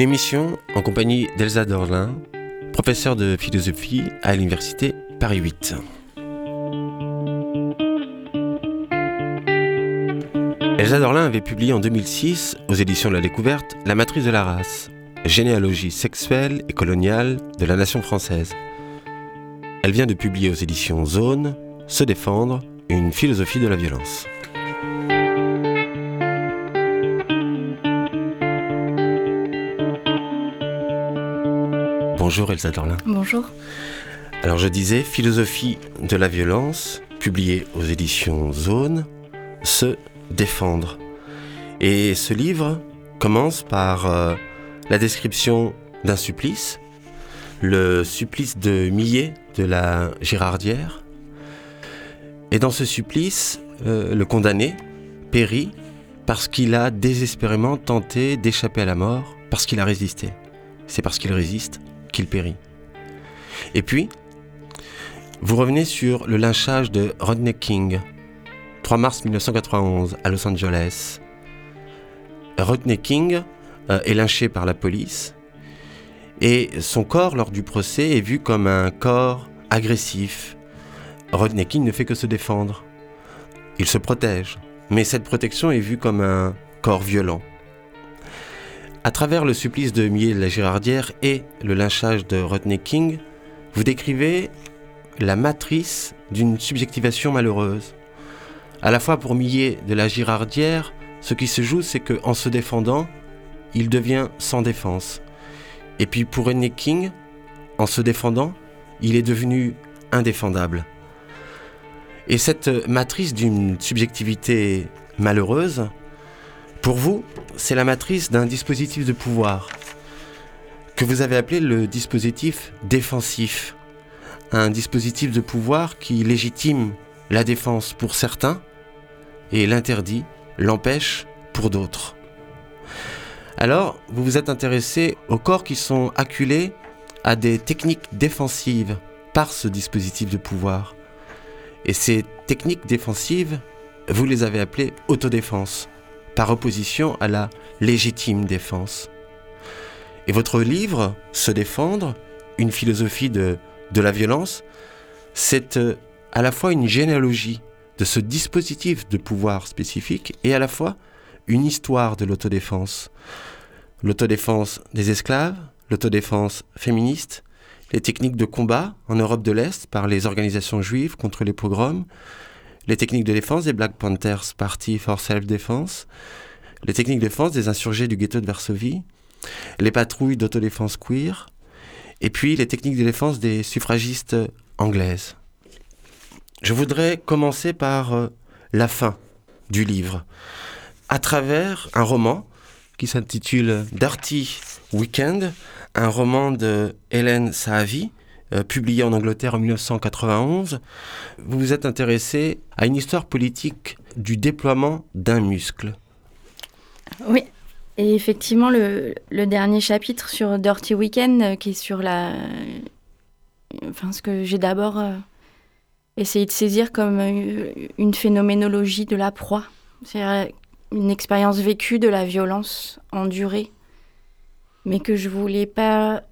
Une émission en compagnie d'Elsa Dorlin, professeure de philosophie à l'université Paris 8. Elsa Dorlin avait publié en 2006, aux éditions de la Découverte, La matrice de la race, généalogie sexuelle et coloniale de la nation française. Elle vient de publier aux éditions Zone, Se défendre, une philosophie de la violence. Bonjour Elsa Dorlin. Bonjour. Alors je disais, philosophie de la violence, publiée aux éditions Zone, Se défendre. Et ce livre commence par euh, la description d'un supplice, le supplice de Millet de la Gérardière. Et dans ce supplice, euh, le condamné périt parce qu'il a désespérément tenté d'échapper à la mort, parce qu'il a résisté. C'est parce qu'il résiste qu'il périt. Et puis, vous revenez sur le lynchage de Rodney King, 3 mars 1991 à Los Angeles. Rodney King euh, est lynché par la police et son corps lors du procès est vu comme un corps agressif. Rodney King ne fait que se défendre. Il se protège, mais cette protection est vue comme un corps violent. À travers le supplice de Millet de la Girardière et le lynchage de Rodney King, vous décrivez la matrice d'une subjectivation malheureuse. À la fois pour Millet de la Girardière, ce qui se joue, c'est qu'en se défendant, il devient sans défense. Et puis pour Rodney King, en se défendant, il est devenu indéfendable. Et cette matrice d'une subjectivité malheureuse, pour vous, c'est la matrice d'un dispositif de pouvoir que vous avez appelé le dispositif défensif. Un dispositif de pouvoir qui légitime la défense pour certains et l'interdit, l'empêche pour d'autres. Alors, vous vous êtes intéressé aux corps qui sont acculés à des techniques défensives par ce dispositif de pouvoir. Et ces techniques défensives, vous les avez appelées autodéfense par opposition à la légitime défense. Et votre livre, Se défendre, une philosophie de, la violence, c'est euh, à la fois une généalogie de ce dispositif de pouvoir spécifique et à la fois une histoire de l'autodéfense. L'autodéfense des esclaves, l'autodéfense féministe, les techniques de combat en Europe de l'Est par les organisations juives contre les pogroms, les techniques de défense des Black Panthers Party for Self-Defense, les techniques de défense des insurgés du ghetto de Varsovie, les patrouilles d'autodéfense queer, et puis les techniques de défense des suffragistes anglaises. Je voudrais commencer par euh, la fin du livre, à travers un roman qui s'intitule Dirty Weekend, un roman de Hélène Sahavi, euh, publié en Angleterre en 1991, vous vous êtes intéressé à une histoire politique du déploiement d'un muscle. Oui, et effectivement, le, dernier chapitre sur Dirty Weekend, euh, qui est sur la. Enfin, ce que j'ai d'abord euh, essayé de saisir comme une phénoménologie de la proie. C'est une expérience vécue de la violence endurée, mais que je voulais pas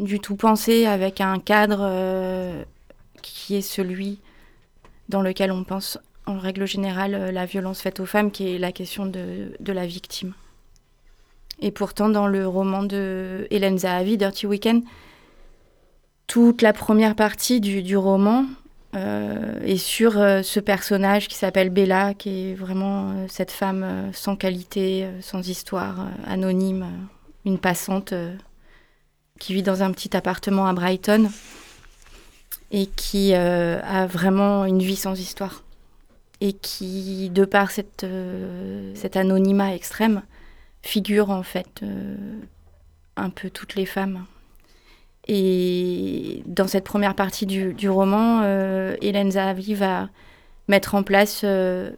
du tout pensé avec un cadre euh, qui est celui dans lequel on pense en règle générale euh, la violence faite aux femmes, qui est la question de, la victime. Et pourtant, dans le roman de Hélène Zahavi, Dirty Weekend, toute la première partie du, roman euh, est sur ce personnage qui s'appelle Bella, qui est vraiment cette femme sans qualité, sans histoire, anonyme, une passante qui vit dans un petit appartement à Brighton et qui euh, a vraiment une vie sans histoire. Et qui, de par cette, euh, cet anonymat extrême, figure en fait euh, un peu toutes les femmes. Et dans cette première partie du, du roman, Hélène Zahavi va mettre en place une,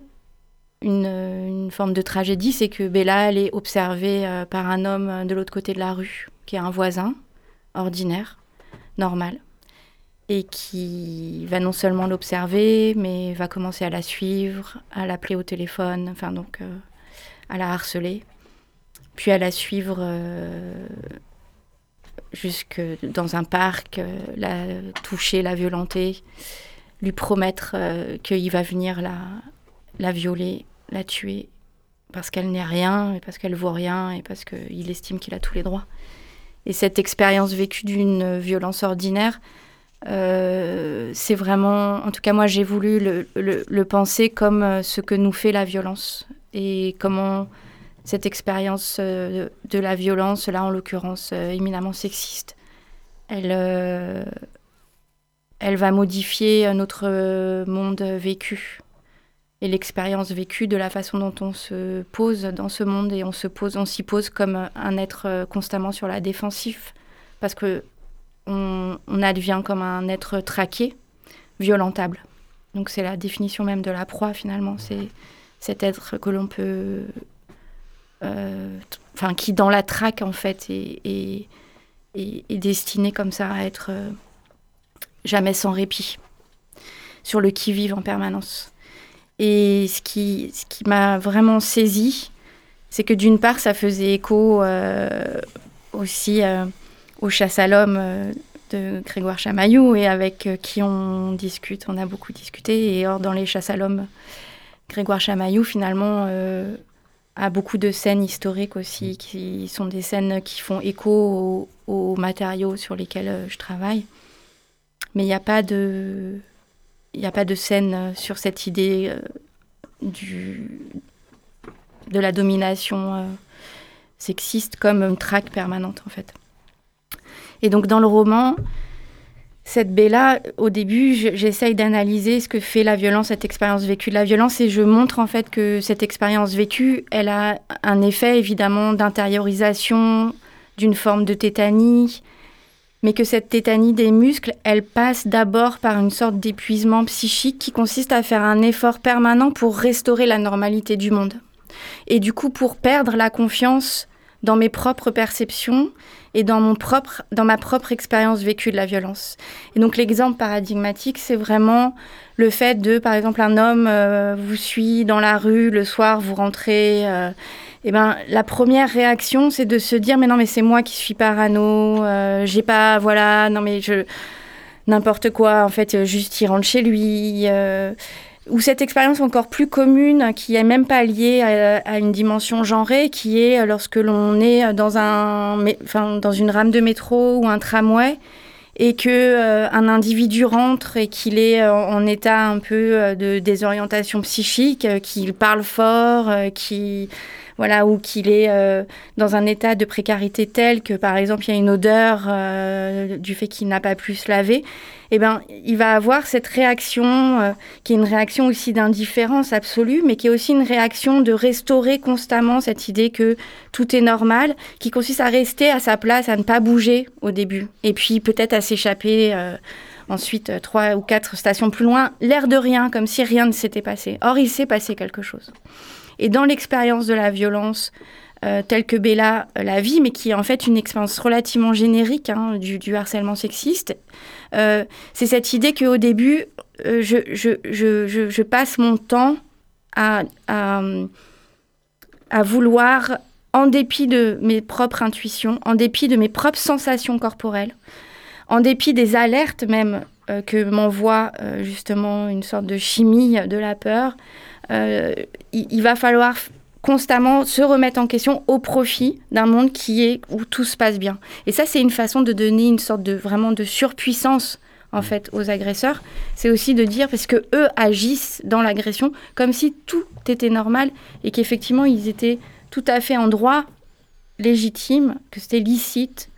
une, forme de tragédie, c'est que Bella, elle est observée par un homme de l'autre côté de la rue, qui est un voisin, ordinaire, normal, et qui va non seulement l'observer, mais va commencer à la suivre, à l'appeler au téléphone, enfin donc euh, à la harceler, puis à la suivre euh, jusque dans un parc, euh, la toucher, la violenter, lui promettre qu'il va venir la, violer, la tuer, parce qu'elle n'est rien, et parce qu'elle vaut rien, et parce qu'il estime qu'il a tous les droits. Et cette expérience vécue d'une violence ordinaire, euh, c'est vraiment, en tout cas moi j'ai voulu le, penser comme euh, ce que nous fait la violence et comment cette expérience euh, de la violence, là en l'occurrence éminemment sexiste, elle, elle va modifier notre monde vécu et l'expérience vécue de la façon dont on se pose dans ce monde et on se pose, on s'y pose comme un être constamment sur la défensive parce que on, advient comme un être traqué, violentable. Donc c'est la définition même de la proie finalement, c'est cet être que l'on peut, euh, enfin qui dans la traque en fait est, destiné comme ça à être euh, jamais sans répit, sur le qui-vive en permanence. Et ce qui, ce qui m'a vraiment saisi, c'est que d'une part ça faisait écho euh, aussi aux chasses à l'homme euh, de Grégoire Chamaillou et avec euh, qui on discute, on a beaucoup discuté. Et or, dans les chasses à l'homme, Grégoire Chamaillou, finalement, euh, a beaucoup de scènes historiques aussi, qui sont des scènes qui font écho aux, matériaux sur lesquels je travaille. Mais il n'y a pas de... Il n'y a pas de scène sur cette idée du, de la domination sexiste comme une traque permanente en fait. Et donc dans le roman, cette Bella, au début, j'essaye d'analyser ce que fait la violence, cette expérience vécue de la violence, et je montre en fait que cette expérience vécue, elle a un effet évidemment d'intériorisation, d'une forme de tétanie, mais que cette tétanie des muscles, elle passe d'abord par une sorte d'épuisement psychique qui consiste à faire un effort permanent pour restaurer la normalité du monde. Et du coup, pour perdre la confiance dans mes propres perceptions et dans, mon propre, dans ma propre expérience vécue de la violence. Et donc l'exemple paradigmatique, c'est vraiment le fait de, par exemple, un homme euh, vous suit dans la rue, le soir, vous rentrez. Euh, et ben, la première réaction, c'est de se dire, mais non, mais c'est moi qui suis parano, euh, j'ai pas, voilà, non, mais je. N'importe quoi, en fait, juste il rentre chez lui ou cette expérience encore plus commune, qui est même pas liée à, une dimension genrée, qui est lorsque l'on est dans, un, enfin, dans une rame de métro ou un tramway et que euh, un individu rentre et qu'il est en état un peu euh, de désorientation psychique, euh, qu'il parle fort, qui voilà, ou qu'il est dans un état de précarité tel que, par exemple, il y a une odeur du fait qu'il n'a pas pu se laver, eh ben, il va avoir cette réaction euh, qui est une réaction aussi d'indifférence absolue, mais qui est aussi une réaction de restaurer constamment cette idée que tout est normal, qui consiste à rester à sa place, à ne pas bouger au début, et puis peut-être à s'échapper. Euh, ensuite, euh, trois ou quatre stations plus loin, l'air de rien, comme si rien ne s'était passé. Or, il s'est passé quelque chose. Et dans l'expérience de la violence, telle que Bella la vit, mais qui est en fait une expérience relativement générique hein, du, harcèlement sexiste, euh, c'est cette idée qu'au début, euh, je, passe mon temps à, vouloir, en dépit de mes propres intuitions, en dépit de mes propres sensations corporelles, en dépit des alertes même euh, que m'envoie justement une sorte de chimie de la peur, il, il va falloir constamment se remettre en question au profit d'un monde qui est où tout se passe bien. Et ça, c'est une façon de donner une sorte de vraiment de surpuissance en mm. fait aux agresseurs. C'est aussi de dire parce que eux agissent dans l'agression comme si tout était normal et qu'effectivement ils étaient tout à fait en droit légitime, que c'était licite,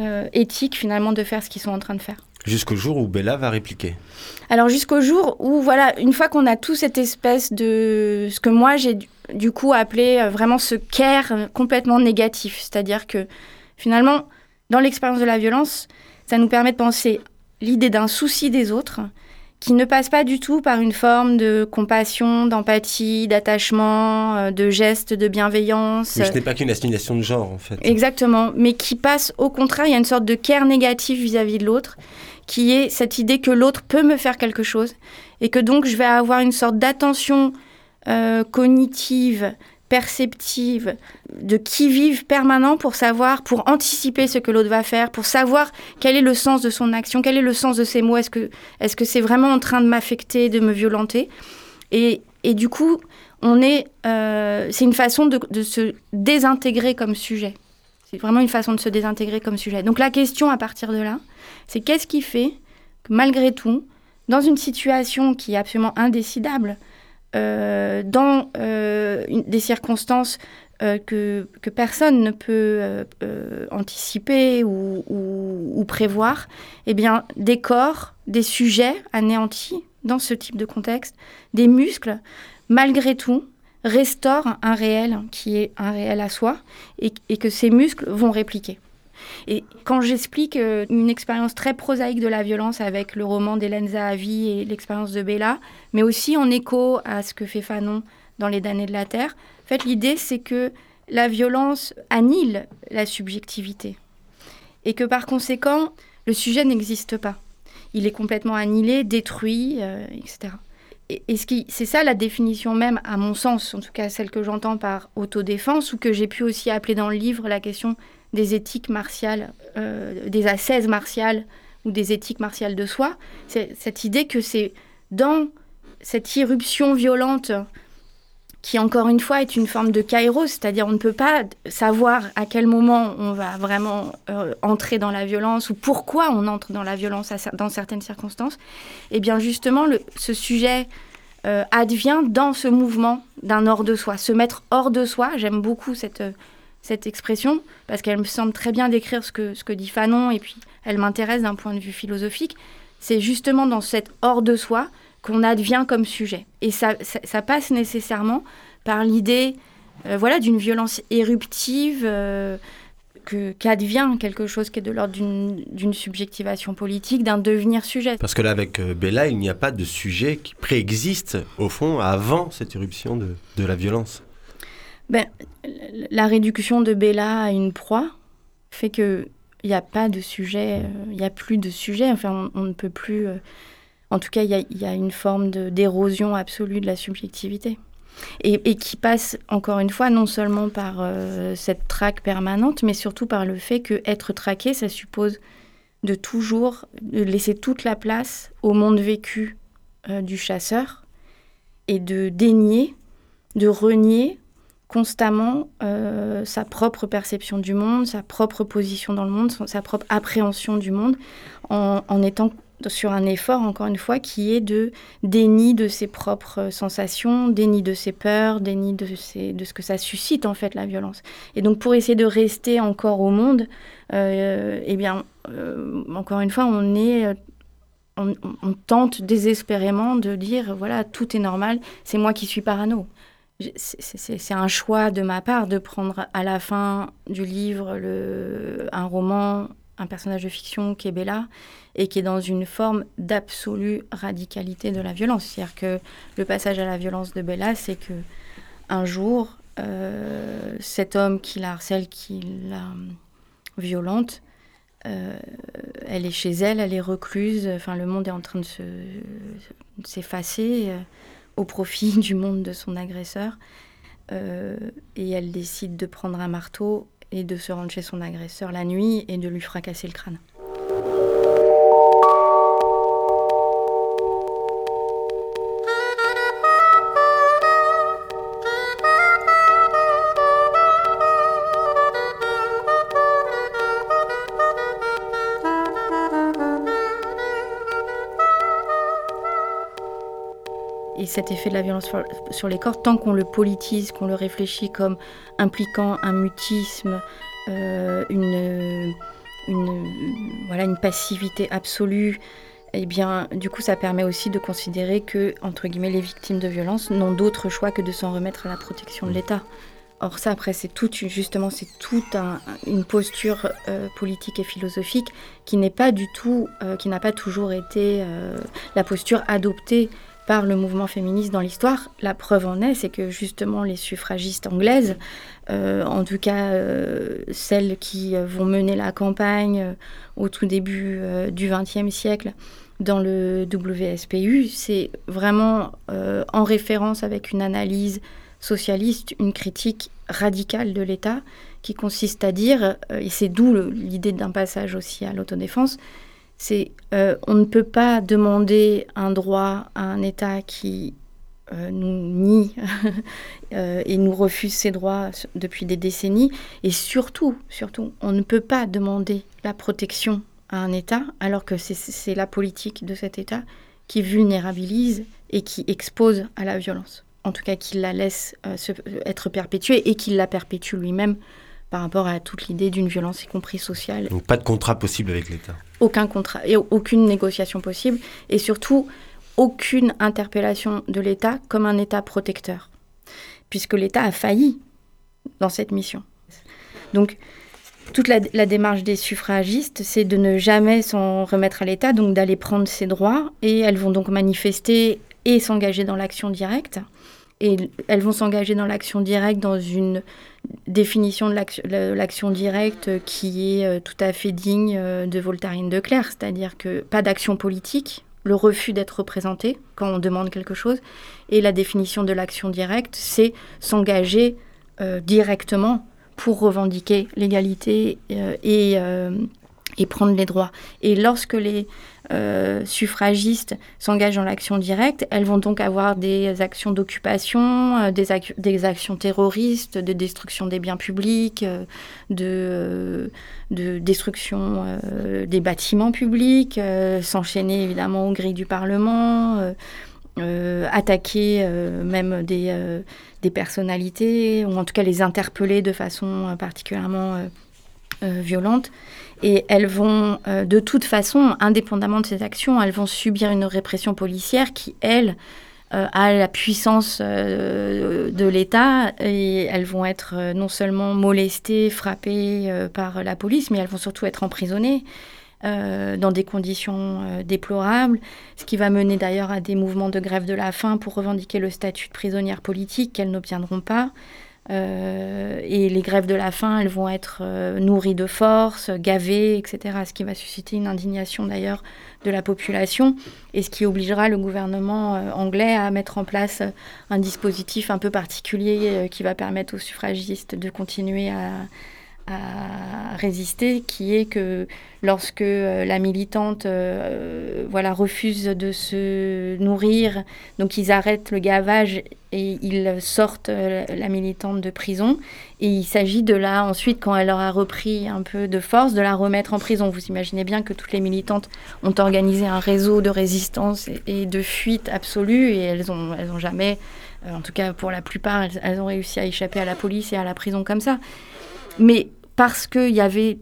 euh, éthique finalement de faire ce qu'ils sont en train de faire. Jusqu'au jour où Bella va répliquer. Alors jusqu'au jour où, voilà, une fois qu'on a tout cette espèce de... Ce que moi j'ai du coup appelé euh, vraiment ce care complètement négatif. C'est-à-dire que finalement, dans l'expérience de la violence, ça nous permet de penser l'idée d'un souci des autres qui ne passe pas du tout par une forme de compassion, d'empathie, d'attachement, euh, de geste, de bienveillance. Mais ce n'est pas qu'une assignation de genre, en fait. Exactement, mais qui passe au contraire, il y a une sorte de care négatif vis-à-vis de l'autre, qui est cette idée que l'autre peut me faire quelque chose, et que donc je vais avoir une sorte d'attention euh, cognitive perceptive, de qui-vive permanent pour savoir, pour anticiper ce que l'autre va faire, pour savoir quel est le sens de son action, quel est le sens de ses mots, est-ce que c'est vraiment en train de m'affecter, de me violenter et, et, du coup, on est, euh, c'est une façon de, de, se désintégrer comme sujet. C'est vraiment une façon de se désintégrer comme sujet. Donc la question à partir de là, c'est qu'est-ce qui fait que malgré tout, dans une situation qui est absolument indécidable, dans euh, des circonstances euh, que, que, personne ne peut euh, anticiper ou, prévoir, eh des corps, des sujets anéantis dans ce type de contexte, des muscles, malgré tout, restaurent un réel qui est un réel à soi et que ces muscles vont répliquer. Et quand j'explique euh, une expérience très prosaïque de la violence avec le roman d'Hélène Zahavi et l'expérience de Bella, mais aussi en écho à ce que fait Fanon dans Les damnés de la Terre, en fait, l'idée, c'est que la violence annihile la subjectivité. Et que par conséquent, le sujet n'existe pas. Il est complètement annihilé, détruit, euh, etc. Et, et c'est ça la définition même, à mon sens, en tout cas celle que j'entends par autodéfense, ou que j'ai pu aussi appeler dans le livre la question des éthiques martiales, euh, des ascèses martiales ou des éthiques martiales de soi, c'est cette idée que c'est dans cette irruption violente qui encore une fois est une forme de kairos, c'est-à-dire on ne peut pas savoir à quel moment on va vraiment euh, entrer dans la violence ou pourquoi on entre dans la violence dans certaines circonstances, et eh bien justement le, ce sujet euh, advient dans ce mouvement d'un hors de soi, se mettre hors de soi, j'aime beaucoup cette cette expression, parce qu'elle me semble très bien décrire ce que, ce que dit Fanon, et puis elle m'intéresse d'un point de vue philosophique, c'est justement dans cette hors de soi qu'on advient comme sujet. Et ça, ça, ça passe nécessairement par l'idée euh, voilà, d'une violence éruptive, euh, qu'advient quelque chose qui est de l'ordre d'une subjectivation politique, d'un devenir sujet. Parce que là, avec euh, Bella, il n'y a pas de sujet qui préexiste, au fond, avant cette éruption de, de la violence ben, La réduction de Bella à une proie fait qu'il n'y a pas de sujet, euh, il n'y a plus de sujet, enfin on, ne peut plus... Euh, en tout cas, il y, a une forme d'érosion absolue de la subjectivité. Et, qui passe, encore une fois, non seulement par euh, cette traque permanente, mais surtout par le fait que être traqué, ça suppose de toujours laisser toute la place au monde vécu euh, du chasseur et de dénier, de renier constamment euh, sa propre perception du monde, sa propre position dans le monde, sa propre appréhension du monde, en, étant sur un effort, encore une fois, qui est de déni de ses propres sensations, déni de ses peurs, déni de, ce que ça suscite, en fait, la violence. Et donc, pour essayer de rester encore au monde, euh, eh bien, euh, encore une fois, on est... On tente désespérément de dire, voilà, tout est normal, c'est moi qui suis parano c'est un choix de ma part de prendre à la fin du livre un roman, un personnage de fiction qui est Bella et qui est dans une forme d'absolue radicalité de la violence. C'est-à-dire que le passage à la violence de Bella, c'est que un jour, euh, cet homme qui la harcèle, qui la violente, euh, elle est chez elle, elle est recluse, enfin le monde est en train de s'effacer. Euh, au profit du monde de son agresseur. Euh, et elle décide de prendre un marteau et de se rendre chez son agresseur la nuit et de lui fracasser le crâne. Cet effet de la violence sur les corps, tant qu'on le politise, qu'on le réfléchit comme impliquant un mutisme, euh, une, une, voilà, une passivité absolue, eh bien, du coup, ça permet aussi de considérer que, entre guillemets, les victimes de violence n'ont d'autre choix que de s'en remettre à la protection de l'État. Or ça, après, c'est toute justement, c'est toute un, une posture euh, politique et philosophique qui n'est pas du tout, euh, qui n'a pas toujours été euh, la posture adoptée par le mouvement féministe dans l'histoire. La preuve en est, c'est que justement les suffragistes anglaises, euh, en tout cas euh, celles qui vont mener la campagne euh, au tout début euh, du XXe siècle dans le WSPU, c'est vraiment euh, en référence avec une analyse socialiste une critique radicale de l'État qui consiste à dire, euh, et c'est d'où l'idée d'un passage aussi à l'autodéfense, c'est euh, on ne peut pas demander un droit à un État qui euh, nous nie et nous refuse ces droits depuis des décennies. Et surtout, surtout, on ne peut pas demander la protection à un État alors que c'est la politique de cet État qui vulnérabilise et qui expose à la violence. En tout cas, qui la laisse être perpétuée et qui la perpétue lui-même par rapport à toute l'idée d'une violence, y compris sociale. Donc pas de contrat possible avec l'État Aucun contrat et aucune négociation possible. Et surtout, aucune interpellation de l'État comme un État protecteur. Puisque l'État a failli dans cette mission. Donc, toute la, démarche des suffragistes, c'est de ne jamais s'en remettre à l'État, donc d'aller prendre ses droits. Et elles vont donc manifester et s'engager dans l'action directe. Elles vont s'engager dans l'action directe dans une définition de l'action directe qui est euh, tout à fait digne euh, de Voltairine de Clerc, c'est-à-dire que pas d'action politique, le refus d'être représenté quand on demande quelque chose, et la définition de l'action directe, c'est s'engager euh, directement pour revendiquer l'égalité et, et prendre les droits. Et lorsque les euh, suffragistes s'engagent dans l'action directe, elles vont donc avoir des actions d'occupation, euh, des, actions terroristes, de destruction des biens publics, euh, de, de, destruction des bâtiments publics, s'enchaîner évidemment aux grilles du Parlement. attaquer même des, des, personnalités, ou en tout cas les interpeller de façon particulièrement violente. Et elles vont, euh, de toute façon, indépendamment de ces actions, elles vont subir une répression policière qui, elle, euh, a la puissance euh, de l'État et elles vont être non seulement molestées, frappées par la police, mais elles vont surtout être emprisonnées. dans des conditions déplorables, ce qui va mener d'ailleurs à des mouvements de grève de la faim pour revendiquer le statut de prisonnière politique qu'elles n'obtiendront pas. Euh, et les grèves de la faim, elles vont être euh, nourries de force, gavées, etc. Ce qui va susciter une indignation d'ailleurs de la population et ce qui obligera le gouvernement euh, anglais à mettre en place un dispositif un peu particulier qui va permettre aux suffragistes de continuer à, à résister, qui est que lorsque euh, la militante euh, voilà, refuse de se nourrir, donc ils arrêtent le gavage et ils sortent euh, la militante de prison. Et il s'agit de là, ensuite, quand elle aura repris un peu de force, de la remettre en prison. Vous imaginez bien que toutes les militantes ont organisé un réseau de résistance et, de fuite absolue et elles n'ont elles ont jamais, en tout cas pour la plupart, elles, elles ont réussi à échapper à la police et à la prison comme ça. Mais parce qu'il y avait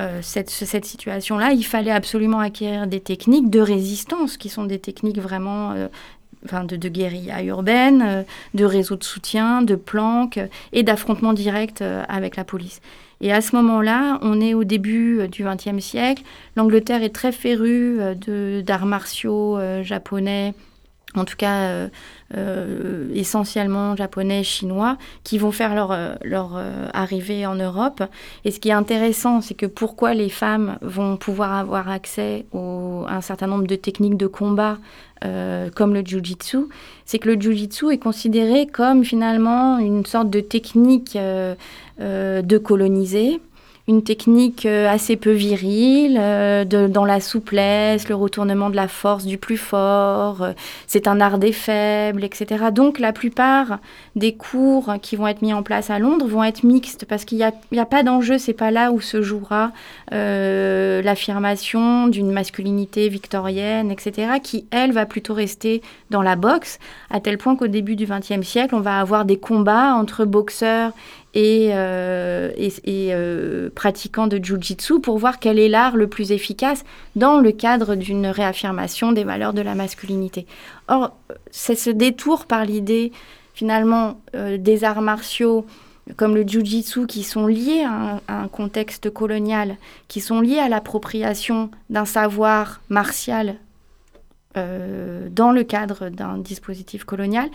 euh, cette, situation-là, il fallait absolument acquérir des techniques de résistance, qui sont des techniques vraiment euh, de, guérilla urbaine, euh, de réseau de soutien, de planques et d'affrontements directs avec la police. Et à ce moment-là, on est au début du XXe siècle. L'Angleterre est très férue d'arts martiaux japonais, en tout cas euh, euh, essentiellement japonais, chinois, qui vont faire leur, euh, leur arrivée en Europe. Et ce qui est intéressant, c'est que pourquoi les femmes vont pouvoir avoir accès à un certain nombre de techniques de combat comme le jujitsu, c'est que le jujitsu est considéré comme finalement une sorte de technique de coloniser une technique euh, assez peu virile, euh, dans la souplesse, le retournement de la force du plus fort, euh, c'est un art des faibles, etc. Donc la plupart des cours qui vont être mis en place à Londres vont être mixtes parce qu'il n'y a, a, pas d'enjeu, c'est pas là où se jouera l'affirmation d'une masculinité victorienne, etc., qui, elle, va plutôt rester dans la boxe, à tel point qu'au début du XXe siècle, on va avoir des combats entre boxeurs et, euh, euh, pratiquants de Jiu-Jitsu pour voir quel est l'art le plus efficace dans le cadre d'une réaffirmation des valeurs de la masculinité. Or, c'est ce détour par l'idée finalement euh, des arts martiaux comme le Jiu-Jitsu qui sont liés à un contexte colonial, qui sont liés à l'appropriation d'un savoir martial euh, dans le cadre d'un dispositif colonial,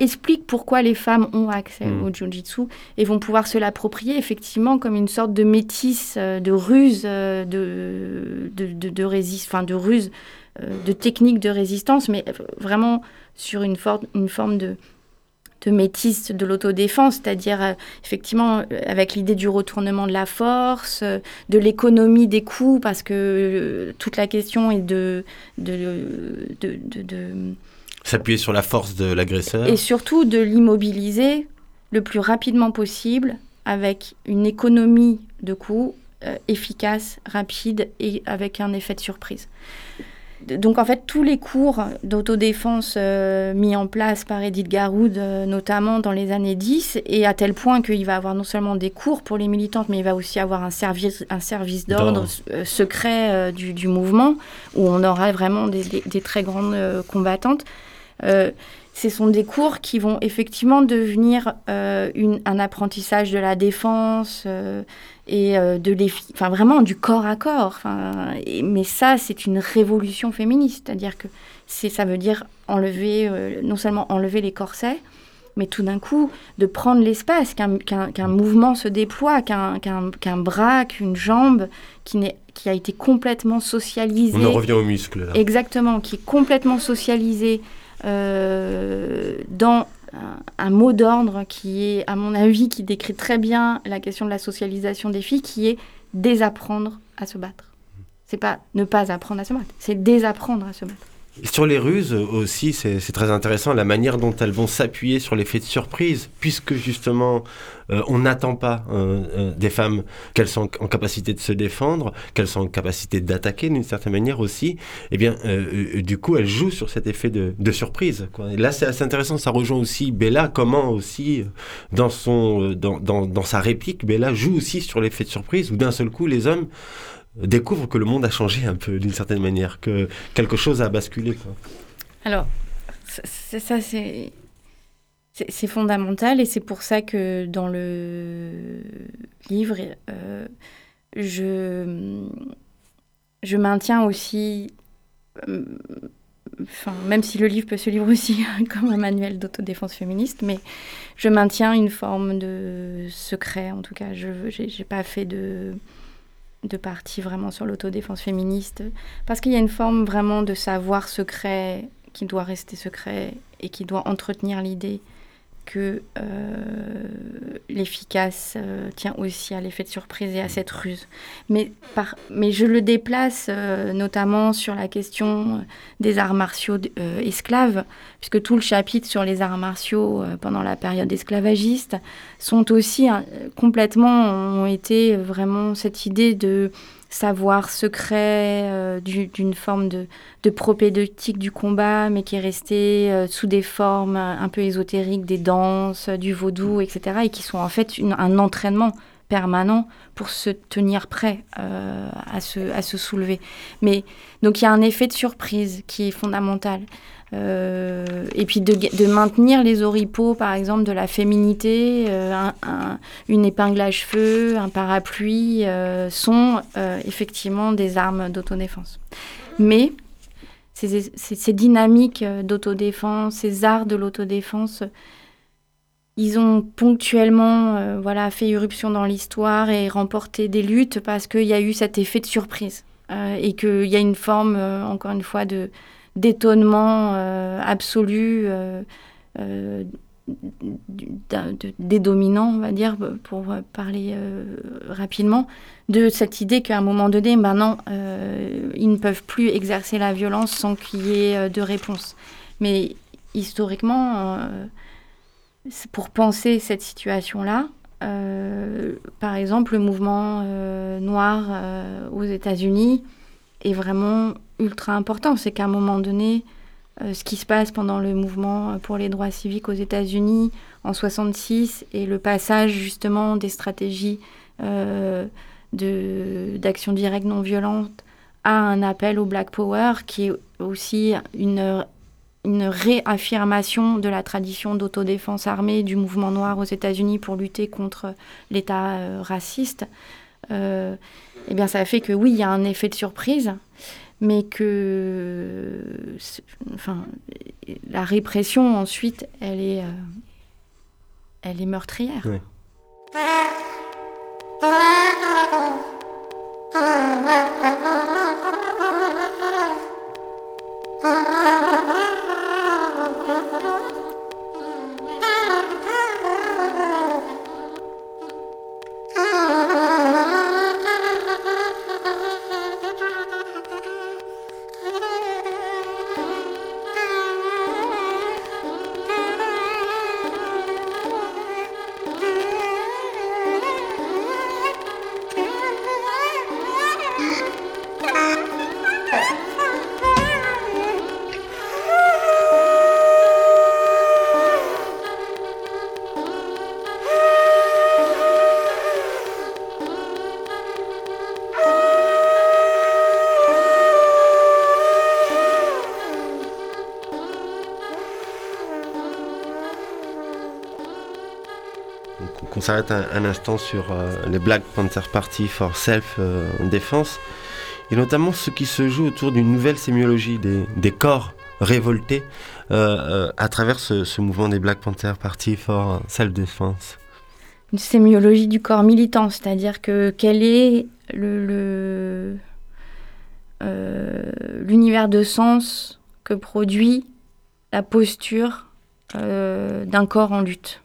explique pourquoi les femmes ont accès mm. au Jiu-Jitsu et vont pouvoir se l'approprier effectivement comme une sorte de métisse, euh, de ruse, euh, de, de, de, de, enfin, de ruse, de technique de résistance, mais vraiment sur une, une forme de, de métis de l'autodéfense, c'est-à-dire euh, effectivement euh, avec l'idée du retournement de la force, euh, de l'économie des coups, parce que toute la question est de, de, de, de s'appuyer sur la force de l'agresseur. Et surtout de l'immobiliser le plus rapidement possible avec une économie de coups efficace, rapide et avec un effet de surprise donc en fait, tous les cours d'autodéfense euh, mis en place par Edith Garoud, euh, notamment dans les années 10, et à tel point qu'il va avoir non seulement des cours pour les militantes, mais il va aussi avoir un service, un service d'ordre euh, secret du, mouvement, où on aura vraiment des, très grandes combattantes. ce sont des cours qui vont effectivement devenir un apprentissage de la défense et euh, de enfin vraiment du corps à corps. Enfin, mais ça, c'est une révolution féministe, c'est-à-dire que c'est, ça veut dire enlever, euh, non seulement enlever les corsets, mais tout d'un coup de prendre l'espace, qu'un, qu'un, mouvement se déploie, qu'un, qu'un, bras, qu'une jambe qui, n'est, qui a été complètement socialisé. On en revient aux muscles. Là. Exactement, qui est complètement socialisé euh, dans un, mot d'ordre qui est, à mon avis, qui décrit très bien la question de la socialisation des filles, qui est désapprendre à se battre. C'est pas ne pas apprendre à se battre, c'est désapprendre à se battre. Sur les ruses aussi, c'est très intéressant la manière dont elles vont s'appuyer sur l'effet de surprise, puisque justement, euh, on n'attend pas euh, euh, des femmes qu'elles sont en capacité de se défendre, qu'elles sont en capacité d'attaquer d'une certaine manière aussi. Eh bien, du coup, elles jouent sur cet effet de, surprise. Et là, c'est assez intéressant. Ça rejoint aussi Bella, comment aussi, dans, son, dans, dans, dans sa réplique, Bella joue aussi sur l'effet de surprise, où d'un seul coup, les hommes découvre que le monde a changé un peu d'une certaine manière, que quelque chose a basculé. Alors, ça, c'est c'est fondamental et c'est pour ça que dans le livre, euh, je, je maintiens aussi, euh, même si le livre peut se lire aussi comme un manuel d'autodéfense féministe, mais je maintiens une forme de secret, en tout cas. Je n'ai pas fait de de partie vraiment sur l'autodéfense féministe, parce qu'il y a une forme vraiment de savoir secret qui doit rester secret et qui doit entretenir l'idée que euh, l'efficace euh, tient aussi à l'effet de surprise et à cette ruse. Mais, par, mais je le déplace euh, notamment sur la question des arts martiaux esclaves, puisque tout le chapitre sur les arts martiaux pendant la période esclavagiste sont aussi complètement, ont été vraiment cette idée de savoir secret, euh, d'une forme de, de, propédeutique du combat, mais qui est resté euh, sous des formes un peu ésotériques, des danses, du vaudou, etc., et qui sont en fait un entraînement permanent pour se tenir prêt euh, à, se, à se soulever. Mais donc il y a un effet de surprise qui est fondamental. Euh, et puis de, maintenir les oripeaux, par exemple, de la féminité, euh, une épingle à cheveux, un parapluie, euh, sont effectivement des armes d'autodéfense. Mais ces, ces dynamiques d'autodéfense, ces arts de l'autodéfense, ils ont ponctuellement voilà, fait irruption dans l'histoire et remporté des luttes parce qu'il y a eu cet effet de surprise et qu'il y a une forme, encore une fois, de, d'étonnement euh, absolu euh, euh, des dominants, on va dire, pour parler rapidement, de cette idée qu'à un moment donné, maintenant, ils ne peuvent plus exercer la violence sans qu'il y ait de réponse. Mais historiquement, pour penser cette situation-là, par exemple, le mouvement noir aux États-Unis est vraiment ultra important. C'est qu'à un moment donné, euh, ce qui se passe pendant le mouvement pour les droits civiques aux États-Unis en 66 et le passage justement des stratégies euh, d'action directe non violente à un appel au Black Power qui est aussi une, une réaffirmation de la tradition d'autodéfense armée du mouvement noir aux États-Unis pour lutter contre l'État euh, raciste. Euh, eh bien, ça fait que oui, il y a un effet de surprise, mais que enfin, la répression ensuite, elle est, euh, meurtrière. s'arrête un, instant sur les Black Panther Party for Self-Defense, et notamment ce qui se joue autour d'une nouvelle sémiologie des, corps révoltés à travers ce, mouvement des Black Panther Party for Self-Defense. Une sémiologie du corps militant, c'est-à-dire que quel est euh, l'univers de sens que produit la posture euh, d'un corps en lutte.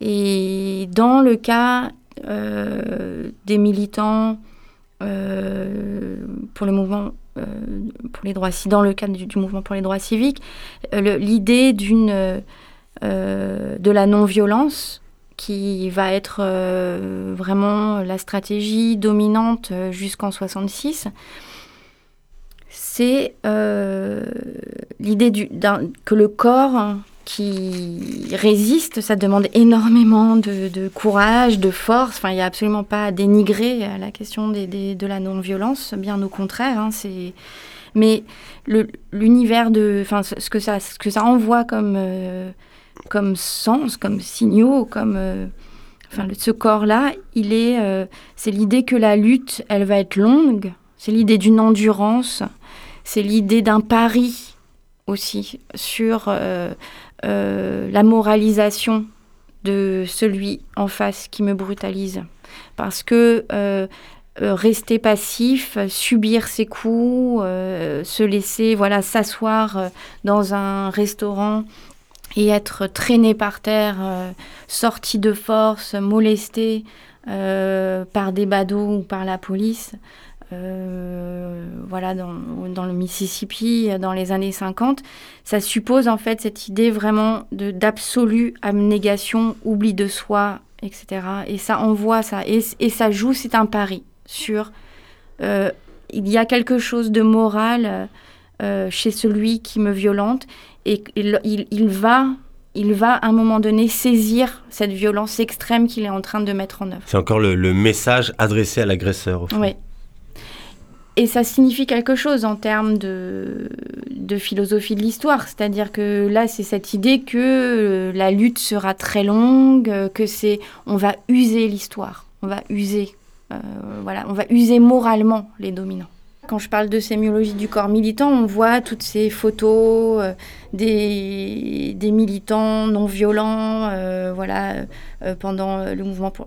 Et dans le cas euh, des militants pour le mouvement pour les droits dans le cadre du, mouvement pour les droits civiques, l'idée d'une de la non-violence qui va être vraiment la stratégie dominante jusqu'en 66 c'est euh, l'idée que le corps qui résiste, ça demande énormément de, courage, de force. Enfin, il n'y a absolument pas à dénigrer la question de la non-violence, bien au contraire. Hein, mais l'univers de, enfin, ce que ça, ce que ça envoie comme, euh, comme sens, comme signaux, comme, euh, enfin, ce corps-là, il est, c'est l'idée que la lutte, elle va être longue. C'est l'idée d'une endurance c'est l'idée d'un pari aussi sur euh, euh, la moralisation de celui en face qui me brutalise. Parce que euh, rester passif, subir ses coups, se laisser voilà s'asseoir dans un restaurant et être traîné par terre, sorti de force, molesté par des badauds ou par la police, euh, voilà, dans, dans, le Mississippi dans les années 50, ça suppose en fait cette idée vraiment d'absolue abnégation, oubli de soi, etc. Et ça envoie ça, et, et ça joue, c'est un pari sur euh, il y a quelque chose de moral euh, chez celui qui me violente, et il, il, va il va à un moment donné saisir cette violence extrême qu'il est en train de mettre en œuvre. C'est encore le, le, message adressé à l'agresseur. Oui. Et ça signifie quelque chose en termes de, philosophie de l'histoire. C'est-à-dire que là, c'est cette idée que euh, la lutte sera très longue, euh, que c'est on va user l'histoire, on va user, euh, voilà, on va user moralement les dominants. Quand je parle de sémiologie du corps militant, on voit toutes ces photos euh, des, militants non violents euh, voilà, euh, pendant le mouvement pour,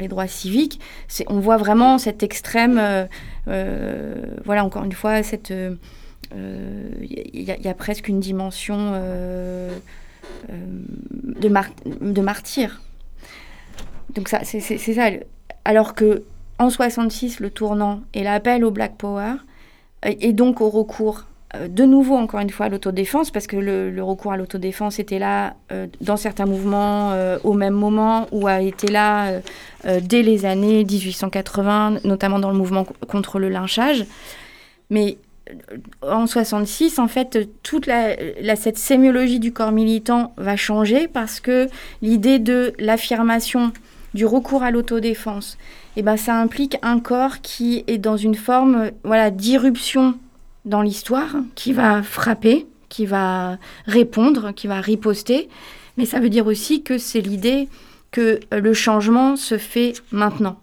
les droits civiques. On voit vraiment cet extrême, voilà, encore une fois, cette il y, a presque une dimension de martyr. Donc ça, c'est ça. Alors que en 66 le tournant et l'appel au Black Power, euh, et donc au recours euh, de nouveau, encore une fois, à l'autodéfense, parce que le, recours à l'autodéfense était là euh, dans certains mouvements au même moment, ou a été là dès les années 1880, notamment dans le mouvement contre le lynchage. Mais en 66, en fait, toute cette sémiologie du corps militant va changer parce que l'idée de l'affirmation du recours à l'autodéfense eh ben, ça implique un corps qui est dans une forme voilà, d'irruption dans l'histoire, qui va frapper, qui va répondre, qui va riposter. Mais ça veut dire aussi que c'est l'idée que le changement se fait maintenant.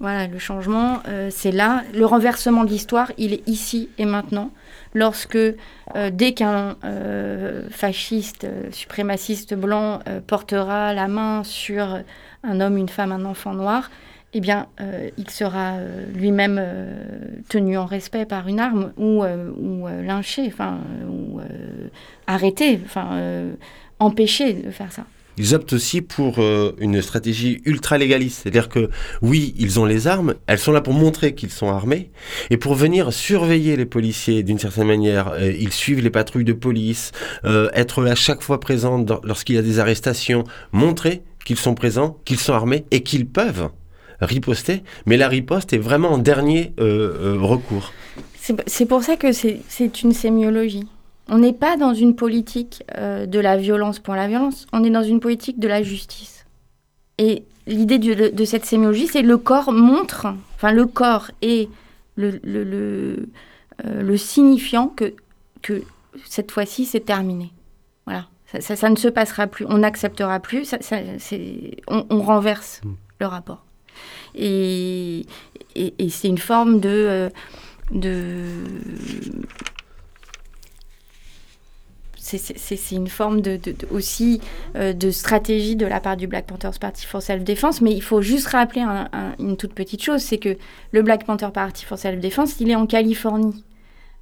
Voilà, le changement, euh, c'est là. Le renversement de l'histoire, il est ici et maintenant. Lorsque, euh, dès qu'un euh, fasciste, suprémaciste blanc portera la main sur un homme, une femme, un enfant noir, eh bien, euh, il sera euh, lui-même euh, tenu en respect par une arme ou, ou lynché, enfin, ou arrêté, enfin, empêché de faire ça. Ils optent aussi pour une stratégie ultra-légaliste. C'est-à-dire que, oui, ils ont les armes, elles sont là pour montrer qu'ils sont armés, et pour venir surveiller les policiers d'une certaine manière. ils suivent les patrouilles de police, être là chaque fois présents lorsqu'il y a des arrestations, montrer qu'ils sont présents, qu'ils sont armés, et qu'ils peuvent riposter, mais la riposte est vraiment en dernier euh, euh, recours. C'est pour ça que c'est une sémiologie. On n'est pas dans une politique euh, de la violence pour la violence, on est dans une politique de la justice. Et l'idée de, cette sémiologie, c'est le corps montre, enfin le corps est le, le, le, le signifiant que, que cette fois-ci c'est terminé. Voilà. Ça, ne se passera plus, on n'acceptera plus, ça, on, renverse mm. le rapport. Et, et, c'est une forme de, euh, de c'est une forme de, aussi euh, de stratégie de la part du Black Panthers Party for Self-Defense, mais il faut juste rappeler une toute petite chose, c'est que le Black Panther Party for Self-Defense, il est en Californie.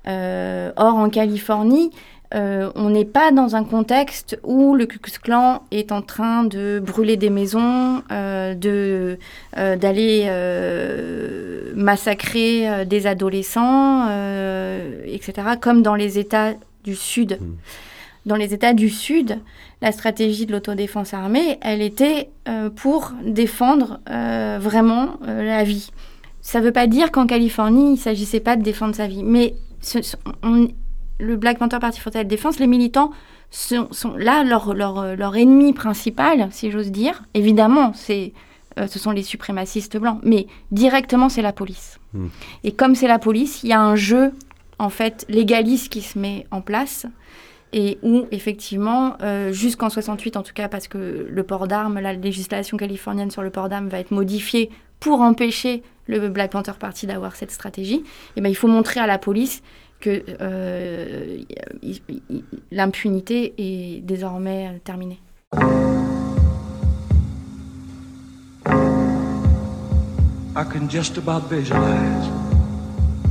Euh, or, en Californie, euh, on n'est pas dans un contexte où le Ku Klux Klan est en train de brûler des maisons, de d'aller massacrer des adolescents, etc., comme dans les États du Sud. Mmh dans les États du Sud, la stratégie de l'autodéfense armée, elle était euh, pour défendre euh, vraiment euh, la vie. Ça ne veut pas dire qu'en Californie, il ne s'agissait pas de défendre sa vie. Mais le Black Panther Party for Self-Defense, les militants sont, là, leur, leur, leur, ennemi principal, si j'ose dire. Évidemment, c'est, ce sont les suprémacistes blancs, mais directement, c'est la police. Hmm. Et comme c'est la police, il y a un jeu, en fait, légaliste qui se met en place et où effectivement, euh, jusqu'en 68 en tout cas, parce que le port d'armes, la législation californienne sur le port d'armes va être modifiée pour empêcher le Black Panther Party d'avoir cette stratégie, et eh ben, il faut montrer à la police que euh, l'impunité est désormais euh, terminée. I can just about visualize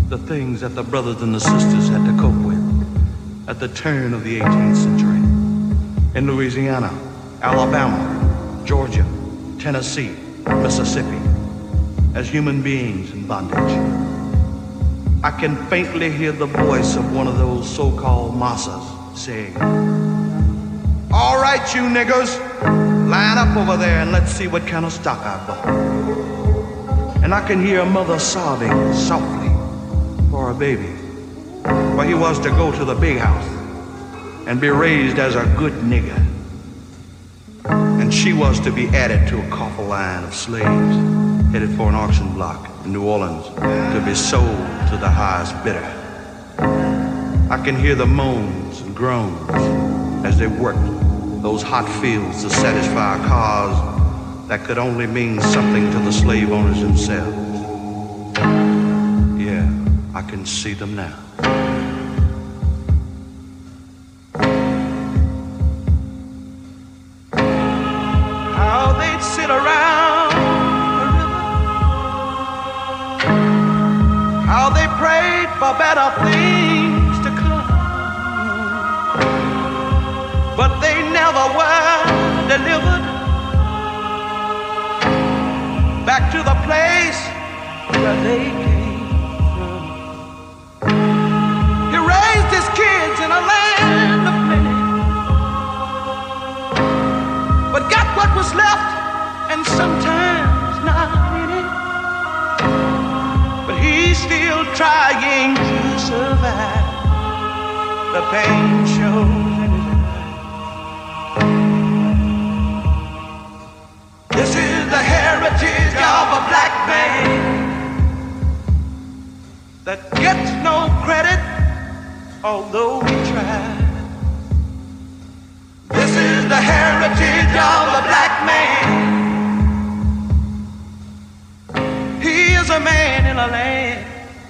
the things that the brothers and the sisters had to cope with. at the turn of the 18th century. In Louisiana, Alabama, Georgia, Tennessee, Mississippi, as human beings in bondage. I can faintly hear the voice of one of those so-called massas saying, All right, you niggers, line up over there and let's see what kind of stock I bought. And I can hear a mother sobbing softly for her baby where he was to go to the big house and be raised as a good nigger. And she was to be added to a coffle line of slaves headed for an auction block New Orleans to be sold to the highest bidder. I can hear the moans and groans as they worked those hot fields to satisfy a cause that could only mean something to the slave owners themselves. Yeah, I can see them now. For better things to come. But they never were delivered back to the place where they came trying to survive. The pain shows in his eyes. This is the heritage of a black man that gets no credit, although he tries. This is the heritage of a black man. He is a man in a land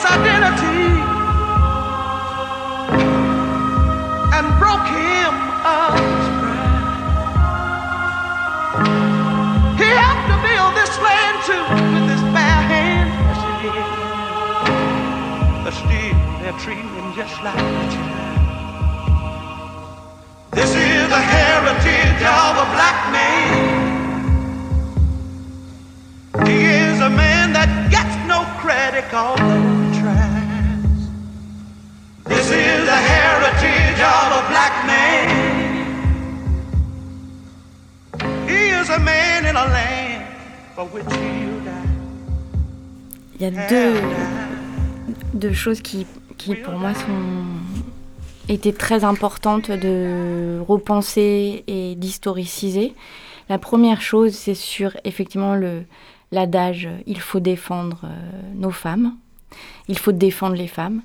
his identity and broke him of his pride. He helped to build this land too with his bare hands. Yes, he did. But still, they're treating him just like a child. This is the heritage of a black man. He is a man that gets no credit, although Il y a deux, deux choses qui, qui pour moi sont été très importantes de repenser et d'historiciser. La première chose, c'est sur effectivement le l'adage il faut défendre euh, nos femmes, il faut défendre les femmes.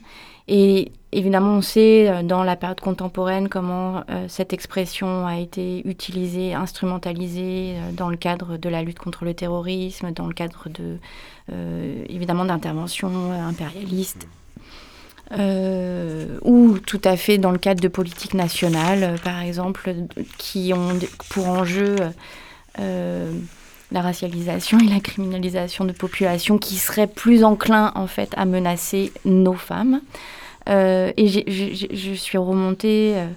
Et évidemment, on sait euh, dans la période contemporaine comment euh, cette expression a été utilisée, instrumentalisée dans le cadre de la lutte contre le terrorisme, dans le cadre de évidemment d'interventions impérialistes. ou tout à fait dans le cadre de politiques nationales, par exemple, qui ont pour enjeu la racialisation et la criminalisation de populations qui seraient plus enclins en fait à menacer nos femmes. Euh, et je suis remontée euh,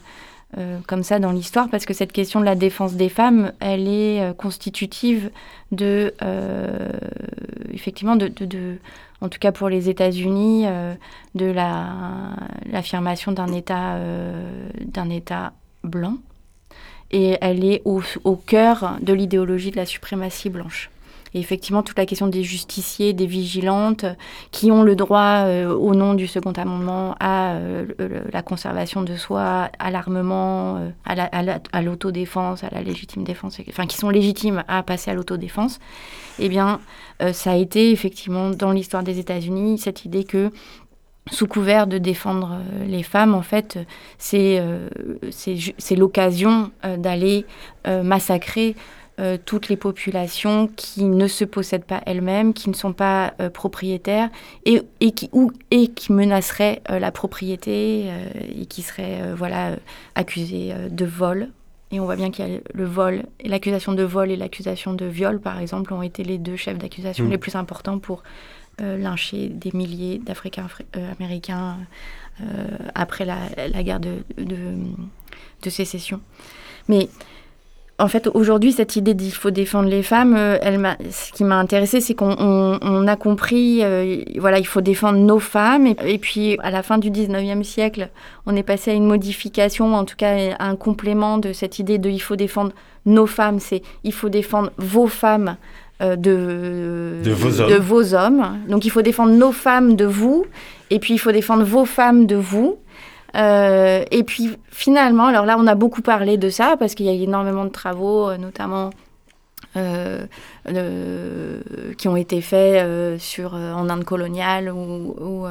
euh, comme ça dans l'histoire parce que cette question de la défense des femmes, elle est constitutive de, effectivement, de, en tout cas pour les États-Unis, de l'affirmation d'un État, d'un État blanc et elle est au, cœur de l'idéologie de la suprématie blanche. Et effectivement, toute la question des justiciers, des vigilantes, qui ont le droit, euh, au nom du Second Amendement, à euh, la conservation de soi, à l'armement, euh, à l'autodéfense, à, la légitime défense, enfin, qui sont légitimes à passer à l'autodéfense, eh bien, ça a été effectivement dans l'histoire des États-Unis cette idée que sous couvert de défendre euh, les femmes, en fait, c'est euh, l'occasion euh, d'aller massacrer toutes les populations qui ne se possèdent pas elles-mêmes, qui ne sont pas propriétaires et, et, qui, ou, et qui menaceraient la propriété et qui seraient voilà, accusées de vol. Et on voit bien qu'il y a le vol, l'accusation de vol et l'accusation de viol, par exemple, ont été les deux chefs d'accusation mmh. les plus importants pour lyncher des milliers d'Africains euh, américains euh, après la, guerre de, de, sécession. Mais en fait, aujourd'hui, cette idée d'il faut défendre les femmes, elle ce qui m'a intéressée, c'est qu'on a compris, voilà, il faut défendre nos femmes. Et, puis, à la fin du 19e siècle, on est passé à une modification, en tout cas un complément de cette idée de il faut défendre nos femmes, c'est il faut défendre vos femmes euh, de, de, vos hommes. Donc il faut défendre nos femmes de vous, et puis il faut défendre vos femmes de vous. Euh, et puis finalement, alors là on a beaucoup parlé de ça, parce qu'il y a énormément de travaux, euh, notamment qui ont été faits sur, en Inde coloniale ou, ou,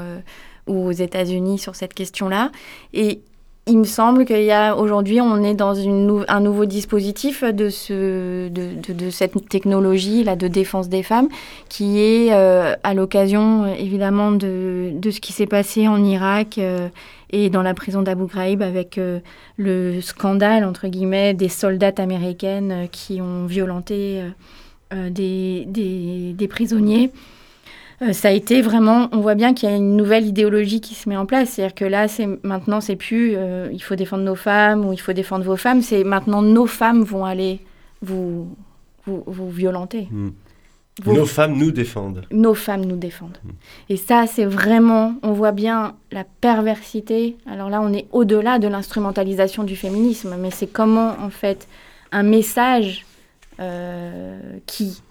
ou aux États-Unis sur cette question-là. Et il me semble qu'il y a aujourd'hui, on est dans une un nouveau dispositif de, ce, de, cette technologie là de défense des femmes, qui est euh, à l'occasion évidemment de, ce qui s'est passé en Irak euh, et dans la prison d'Abu Ghraib avec euh, le scandale entre guillemets des soldats américaines qui ont violenté des prisonniers. Euh, ça a été vraiment, on voit bien qu'il y a une nouvelle idéologie qui se met en place. C'est-à-dire que là, c'est maintenant, c'est plus euh, il faut défendre nos femmes ou il faut défendre vos femmes. C'est maintenant nos femmes vont aller vous, vous, vous violenter. Hmm. nos femmes nous défendent. Nos femmes nous défendent. Hmm. Et ça, c'est vraiment, on voit bien la perversité. Alors là, on est au-delà de l'instrumentalisation du féminisme, mais c'est comment, en fait, un message euh, qui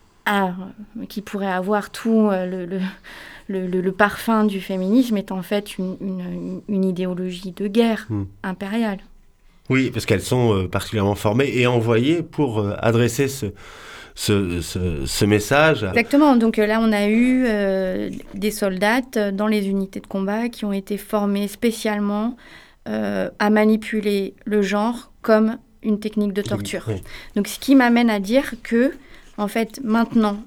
qui pourrait avoir tout euh, le, le, le, parfum du féminisme est en fait une, une, idéologie de guerre hmm. impériale. Oui, parce qu'elles sont euh, particulièrement formées et envoyées pour euh, adresser ce, ce, ce, message. Exactement. Donc là, on a eu des soldats dans les unités de combat qui ont été formés spécialement à manipuler le genre comme une technique de torture. Donc ce qui m'amène à dire que en fait, maintenant,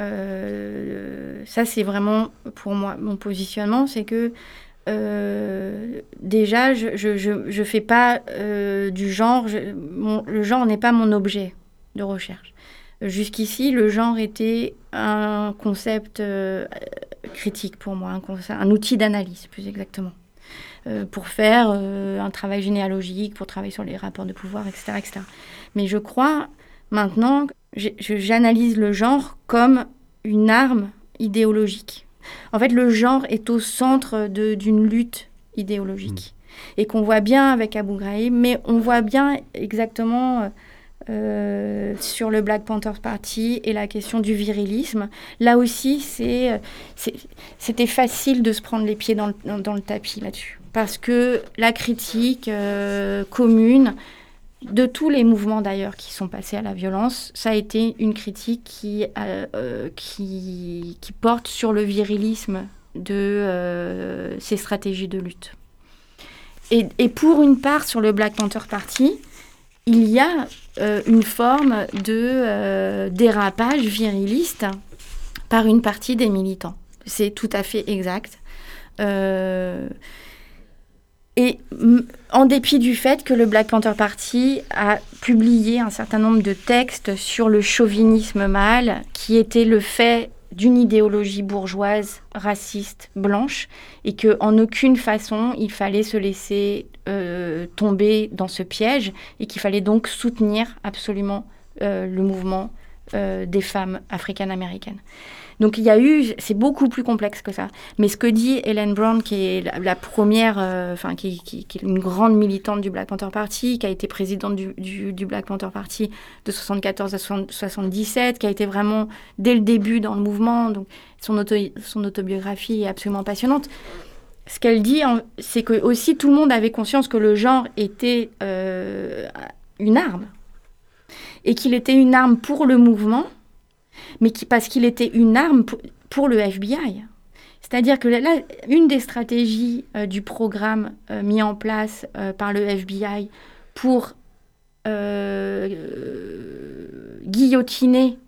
euh, ça c'est vraiment pour moi mon positionnement, c'est que euh, déjà, je je, fais pas euh, du genre, le genre n'est pas mon objet de recherche. Jusqu'ici, le genre était un concept critique pour moi, un, un outil d'analyse plus exactement. pour faire un travail généalogique, pour travailler sur les rapports de pouvoir, etc. etc. Mais je crois maintenant j'analyse le genre comme une arme idéologique. En fait, le genre est au centre d'une lutte idéologique. Mm. Et qu'on voit bien avec Abu Ghraib, mais on voit bien exactement euh, sur le Black Panther Party et la question du virilisme. Là aussi, c'était facile de se prendre les pieds dans le, tapis là-dessus. Parce que la critique euh, commune de tous les mouvements d'ailleurs qui sont passés à la violence, ça a été une critique qui, euh, qui, porte sur le virilisme de ces stratégies de lutte. Et, pour une part, sur le Black Panther Party, il y a euh, une forme de euh, dérapage viriliste par une partie des militants. C'est tout à fait exact. Et en dépit du fait que le Black Panther Party a publié un certain nombre de textes sur le chauvinisme mâle, qui était le fait d'une idéologie bourgeoise, raciste, blanche, et que en aucune façon il fallait se laisser euh, tomber dans ce piège, et qu'il fallait donc soutenir absolument euh, le mouvement euh, des femmes africaines-américaines. Donc il y a eu, c'est beaucoup plus complexe que ça. Mais ce que dit Helen Brown, qui est la, première, euh, enfin qui, est une grande militante du Black Panther Party, qui a été présidente du, Black Panther Party de 74 à 77, qui a été vraiment dès le début dans le mouvement, donc son, autobiographie est absolument passionnante. Ce qu'elle dit, c'est que aussi tout le monde avait conscience que le genre était euh, une arme et qu'il était une arme pour le mouvement mais qui, parce qu'il était une arme pour, le FBI. C'est-à-dire que là, une des stratégies euh, du programme euh, mis en place euh, par le FBI pour guillotiner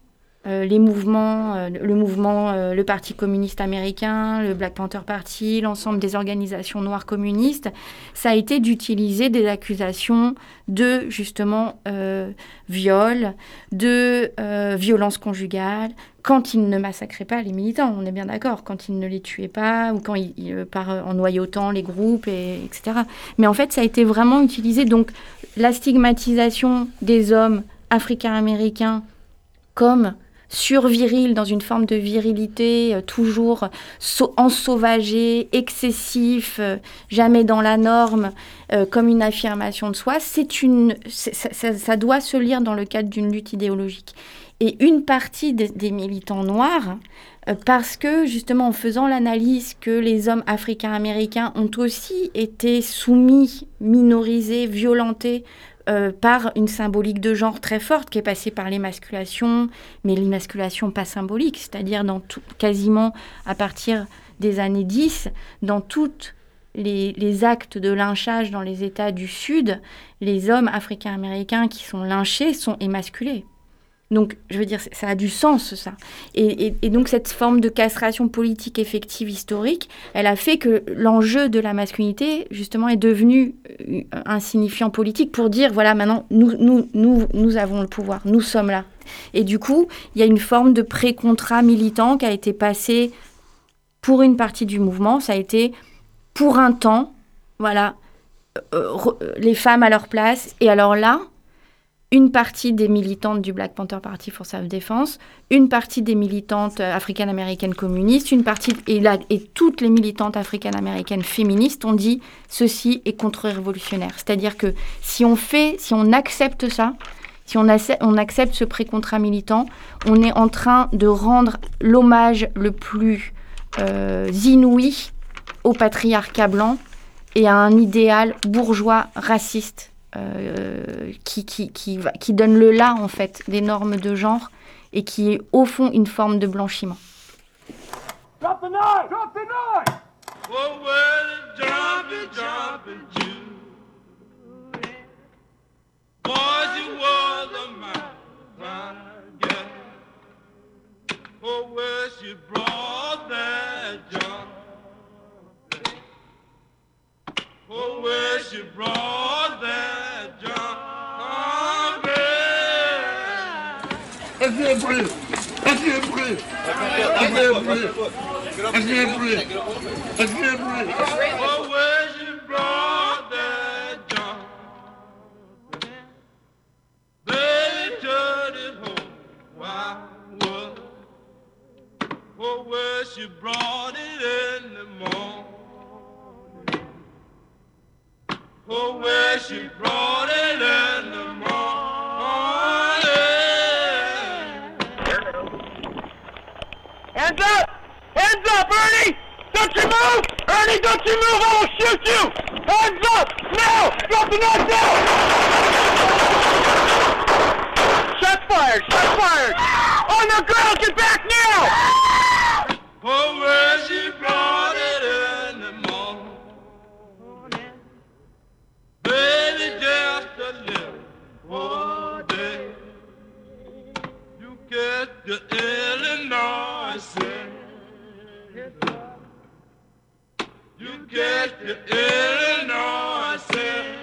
les mouvements, le mouvement, le Parti communiste américain, le Black Panther Party, l'ensemble des organisations noires communistes, ça a été d'utiliser des accusations de justement viol, de violence conjugale, quand ils ne massacraient pas les militants, on est bien d'accord, quand ils ne les tuaient pas, ou quand ils, euh, euh, en noyautant les groupes, et, etc. Mais en fait, ça a été vraiment utilisé. Donc, la stigmatisation des hommes africains-américains comme survirils, dans une forme de virilité, euh, toujours ensauvagé, excessif, jamais dans la norme, comme une affirmation de soi, c'est une, ça, doit se lire dans le cadre d'une lutte idéologique. Et une partie des, militants noirs, euh, parce que justement en faisant l'analyse que les hommes africains-américains ont aussi été soumis, minorisés, violentés euh, par une symbolique de genre très forte qui est passée par l'émasculation, mais l'émasculation pas symbolique, c'est-à-dire dans tout, quasiment à partir des années 10, dans toutes les, actes de lynchage dans les États du Sud, les hommes africains-américains qui sont lynchés sont émasculés. Donc, je veux dire, ça a du sens, ça. Et, donc, cette forme de castration politique effective historique, elle a fait que l'enjeu de la masculinité, justement, est devenu euh, un signifiant politique pour dire, voilà, maintenant, nous, nous, nous, nous avons le pouvoir, nous sommes là. Et du coup, il y a une forme de pré-contrat militant qui a été passé pour une partie du mouvement. Ça a été, pour un temps, voilà, euh, les femmes à leur place. Et alors là, une partie des militantes du Black Panther Party for Self-Defense, une partie des militantes africaines-américaines communistes, une partie et, toutes les militantes africaines-américaines féministes ont dit ceci est contre-révolutionnaire. C'est-à-dire que si on fait, si on accepte ça, si on, on accepte ce pré-contrat militant, on est en train de rendre l'hommage le plus euh, inouï au patriarcat blanc et à un idéal bourgeois raciste euh, qui, qui, qui, qui, donne le là, en fait, des normes de genre et qui est, au fond, une forme de blanchiment. Drop the! Drop the! Oh. Oh. Oh, where she brought that jump. Assez pris, assez pris, assez pris, assez pris, assez pris. Oh, where she brought that jump. They turned it home. Why was? Oh, where she brought it in the morning. Brought it in the morning. Hands up! Hands up, Ernie! Don't you move! Ernie, don't you move! I will shoot you! Hands up! Now! Drop the knife! Shots fired! Shots fired! On the ground! Get back now! Oh, where she the Illinois sin. You get the Illinois sin.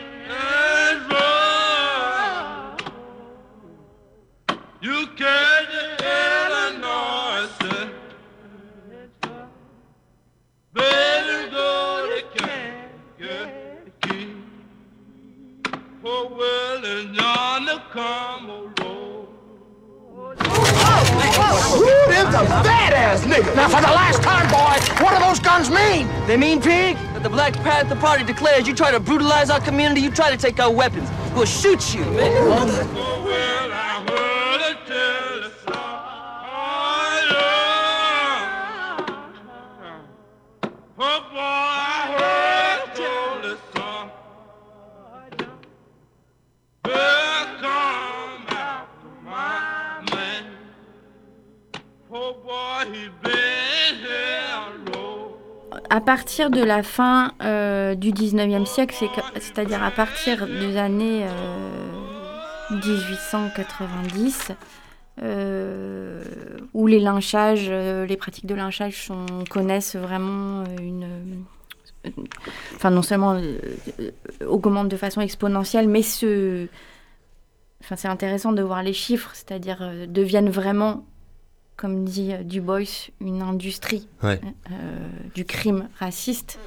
You get the Illinois sin. Better go to Kankakee. For well and yonder come a road. Them's a badass nigga! Now, for the last time, boys, what do those guns mean? They mean, pig, that the Black Panther Party declares you try to brutalize our community, you try to take our weapons. We'll shoot you, man. Oh. À partir de la fin euh, du 19e siècle, c'est-à-dire à partir des années euh, 1890, euh, où les lynchages, euh, les pratiques de lynchage connaissent vraiment une... euh, Enfin, non seulement euh, euh, augmentent de façon exponentielle, mais se... Enfin, c'est intéressant de voir les chiffres, c'est-à-dire euh, deviennent vraiment, comme dit euh, Du Bois, une industrie Ouais. euh, du crime raciste.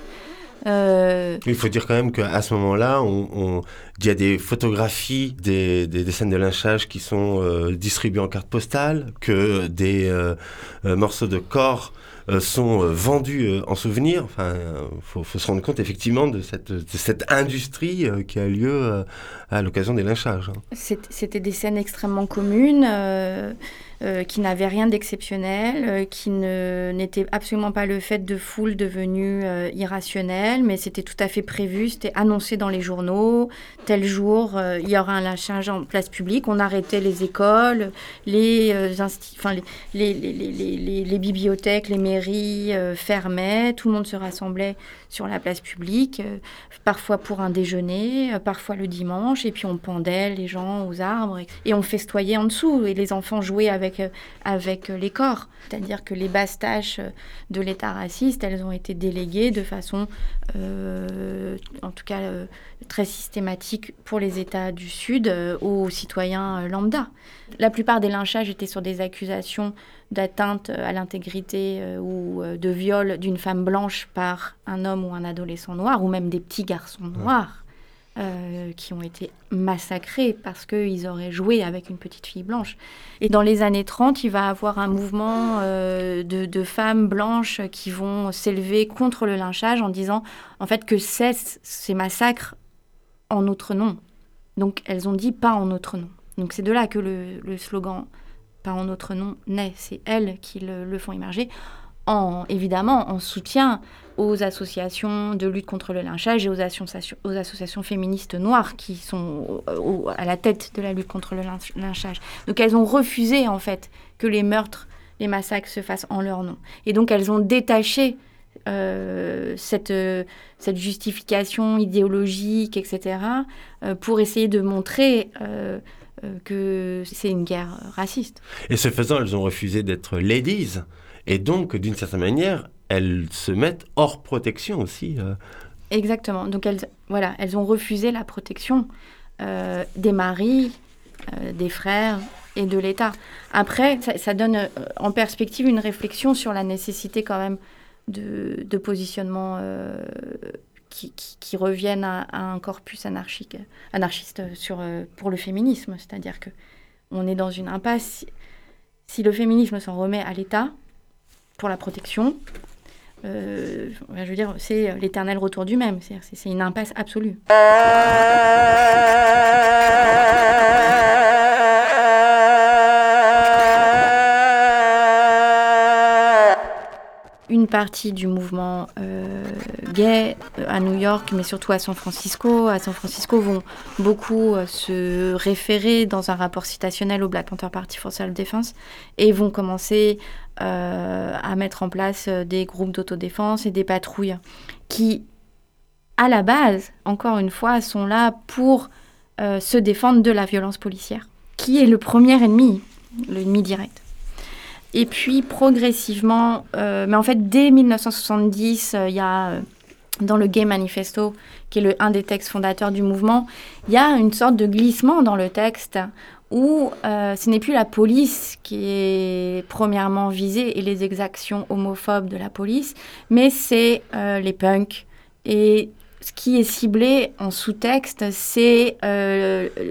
Euh, Il faut dire quand même qu'à ce moment-là, on, on- il y a des photographies des, des- des scènes de lynchage qui sont euh, distribuées en carte postale, que des euh, euh, morceaux de corps euh, sont euh, vendus euh, en souvenir. Enfin, il faut, faut se rendre compte effectivement de cette, de cette industrie euh, qui a lieu euh, à l'occasion des lynchages. hein. C'était des scènes extrêmement communes, euh, qui n'avaient rien d'exceptionnel, euh, qui n'étaient absolument pas le fait de foules devenues euh, irrationnelles, mais c'était tout à fait prévu, c'était annoncé dans les journaux, tel jour, euh, il y aura un lynchage en place publique, on arrêtait les écoles, les, les, bibliothèques, les mairies fermaient, tout le monde se rassemblait sur la place publique, euh, parfois pour un déjeuner, euh, parfois le dimanche, et puis on pendait les gens aux arbres et, on festoyait en dessous, et les enfants jouaient avec, euh, les corps. C'est-à-dire que les basses tâches de l'État raciste, elles ont été déléguées de façon, en tout cas, très systématique pour les États du Sud euh, aux citoyens euh, lambda. La plupart des lynchages étaient sur des accusations d'atteinte euh, à l'intégrité euh, ou de viol d'une femme blanche par un homme ou un adolescent noir, ou même des petits garçons noirs euh, qui ont été massacrés parce qu'ils auraient joué avec une petite fille blanche. Et dans les années 30, il va y avoir un mouvement euh, de, de femmes blanches qui vont s'élever contre le lynchage en disant en fait que cessent ces massacres en notre nom. Donc elles ont dit pas en notre nom. Donc c'est de là que le, le slogan pas en notre nom naît. C'est elles qui le, font émerger, en, évidemment en soutien aux associations de lutte contre le lynchage et aux associations, aux associations féministes noires qui sont à la tête de la lutte contre le lynch- lynchage. Donc elles ont refusé en fait que les meurtres, les massacres se fassent en leur nom. Et donc elles ont détaché euh, cette, euh, cette justification idéologique, etc., euh, pour essayer de montrer que c'est une guerre raciste. Et ce faisant, elles ont refusé d'être ladies. Et donc, d'une certaine manière, elles se mettent hors protection aussi. Exactement. Donc elles, voilà, elles ont refusé la protection euh, des maris, euh, des frères et de l'État. Après, ça, ça donne en perspective une réflexion sur la nécessité quand même de, positionnement euh, qui, reviennent à, un corpus anarchique, anarchiste sur, euh, pour le féminisme. C'est-à-dire que on est dans une impasse. Si, le féminisme s'en remet à l'État pour la protection, euh, je veux dire, c'est l'éternel retour du même. C'est une impasse absolue. Partie du mouvement euh, gay euh, à New York, mais surtout à San Francisco. À San Francisco vont beaucoup euh, se référer dans un rapport citationnel au Black Panther Party for Self-Defense et vont commencer à mettre en place des groupes d'autodéfense et des patrouilles qui, à la base, encore une fois, sont là pour se défendre de la violence policière, qui est le premier ennemi, l'ennemi direct. Et puis progressivement, euh, mais en fait dès 1970, euh, il y a euh, dans le Gay Manifesto, qui est le, un des textes fondateurs du mouvement, il y a une sorte de glissement dans le texte où ce n'est plus la police qui est premièrement visée et les exactions homophobes de la police, mais c'est les punks. Et ce qui est ciblé en sous-texte, c'est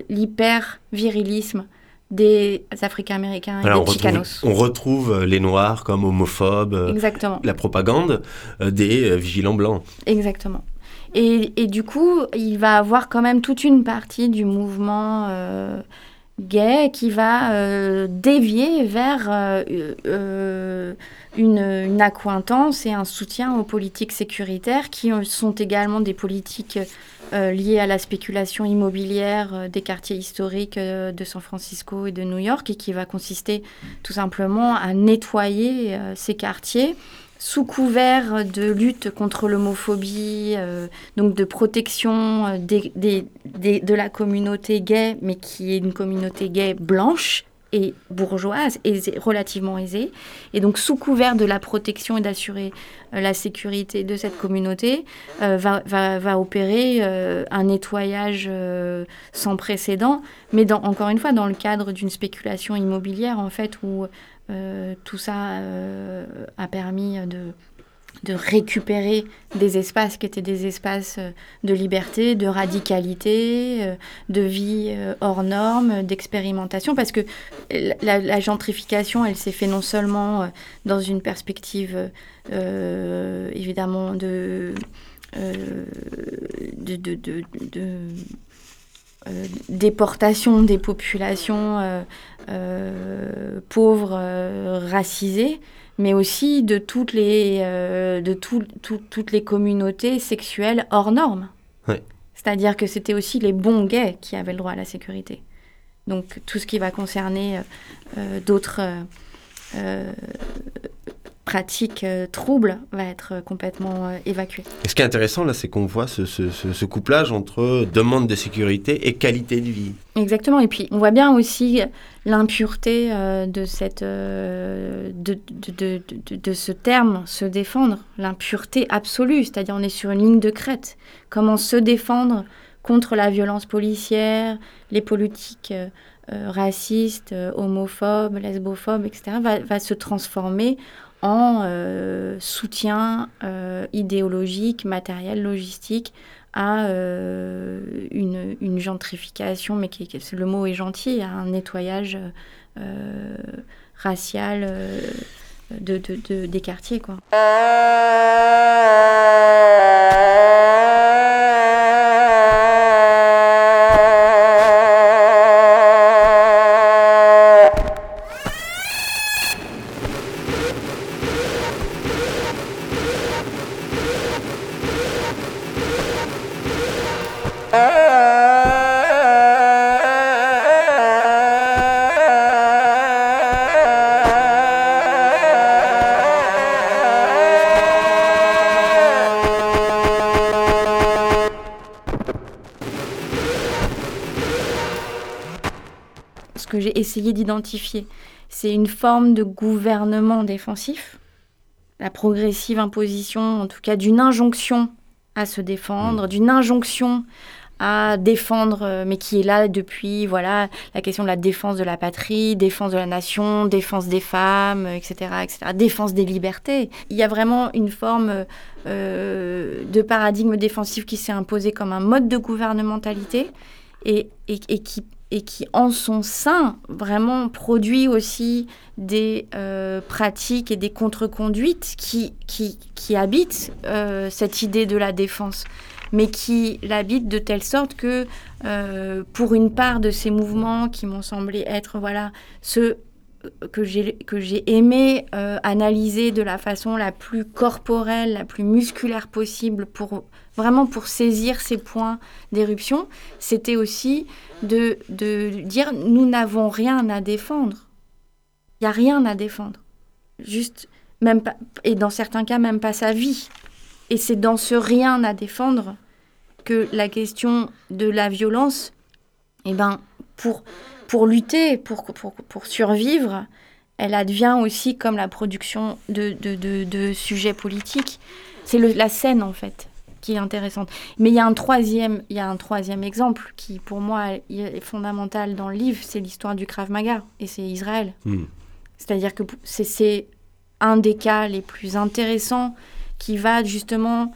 l'hyper-virilisme des Africains-Américains et des Chicanos. on retrouve euh, les Noirs comme homophobes, euh, Exactement. la propagande euh, des vigilants blancs. Exactement. Et, et, du coup, il va avoir quand même toute une partie du mouvement gay qui va dévier vers une, une, accointance et un soutien aux politiques sécuritaires qui sont également des politiques liées à la spéculation immobilière euh, des quartiers historiques euh, de San Francisco et de New York et qui va consister tout simplement à nettoyer ces quartiers sous couvert de lutte contre l'homophobie, donc de protection de la communauté gay, mais qui est une communauté gay blanche et bourgeoise, aisée, relativement aisée. Et donc, sous couvert de la protection et d'assurer euh, la sécurité de cette communauté, euh, va, opérer euh, un nettoyage sans précédent, mais encore une fois, dans le cadre d'une spéculation immobilière, en fait, où tout ça a permis de de récupérer des espaces qui étaient des espaces euh, de liberté, de radicalité, euh, de vie euh, hors norme, d'expérimentation, parce que la, gentrification, elle s'est faite non seulement dans une perspective évidemment de, de, de, de déportation des populations pauvres, racisées, mais aussi de toutes les, euh, de toutes les communautés sexuelles hors normes. C'est-à-dire que c'était aussi les bons gays qui avaient le droit à la sécurité. Donc tout ce qui va concerner euh, euh, d'autres pratique euh, trouble va être euh, complètement euh, évacuée. Et ce qui est intéressant là, c'est qu'on voit ce, ce, couplage entre demande de sécurité et qualité de vie. Exactement. Et puis on voit bien aussi l'impureté de, cette, de, de, de, ce terme, se défendre, l'impureté absolue. C'est-à-dire on est sur une ligne de crête. Comment se défendre contre la violence policière, les politiques racistes, homophobes, lesbophobes, etc., va, va se transformer en euh, soutien euh, idéologique, matériel, logistique à euh, une, gentrification, mais qui, le mot est gentil, à un nettoyage racial de, des quartiers. Quoi. Essayer d'identifier. C'est une forme de gouvernement défensif, la progressive imposition, en tout cas, d'une injonction à se défendre, mmh. d'une injonction à défendre, euh, mais qui est là depuis, voilà, la question de la défense de la patrie, défense de la nation, défense des femmes, etc., etc., défense des libertés. Il y a vraiment une forme euh, de paradigme défensif qui s'est imposé comme un mode de gouvernementalité et, et, et qui et qui, en son sein, vraiment produit aussi des euh, pratiques et des contre-conduites qui, habitent euh, cette idée de la défense, mais qui l'habitent de telle sorte que, euh, pour une part de ces mouvements qui m'ont semblé être voilà, ceux que j'ai aimé euh, analyser de la façon la plus corporelle, la plus musculaire possible pour vraiment pour saisir ces points d'éruption, c'était aussi de, de dire nous n'avons rien à défendre. Il y a rien à défendre. Juste même pas et dans certains cas même pas sa vie. Et c'est dans ce rien à défendre que la question de la violence eh ben pour pour lutter, pour, pour, pour, survivre, elle advient aussi comme la production de, de, de, de sujets politiques. C'est la scène, en fait, qui est intéressante. Mais il y a un troisième, il y a un troisième exemple qui, pour moi, est fondamental dans le livre, c'est l'histoire du Krav Maga, et c'est Israël. Hmm. C'est-à-dire que c'est un des cas les plus intéressants qui va justement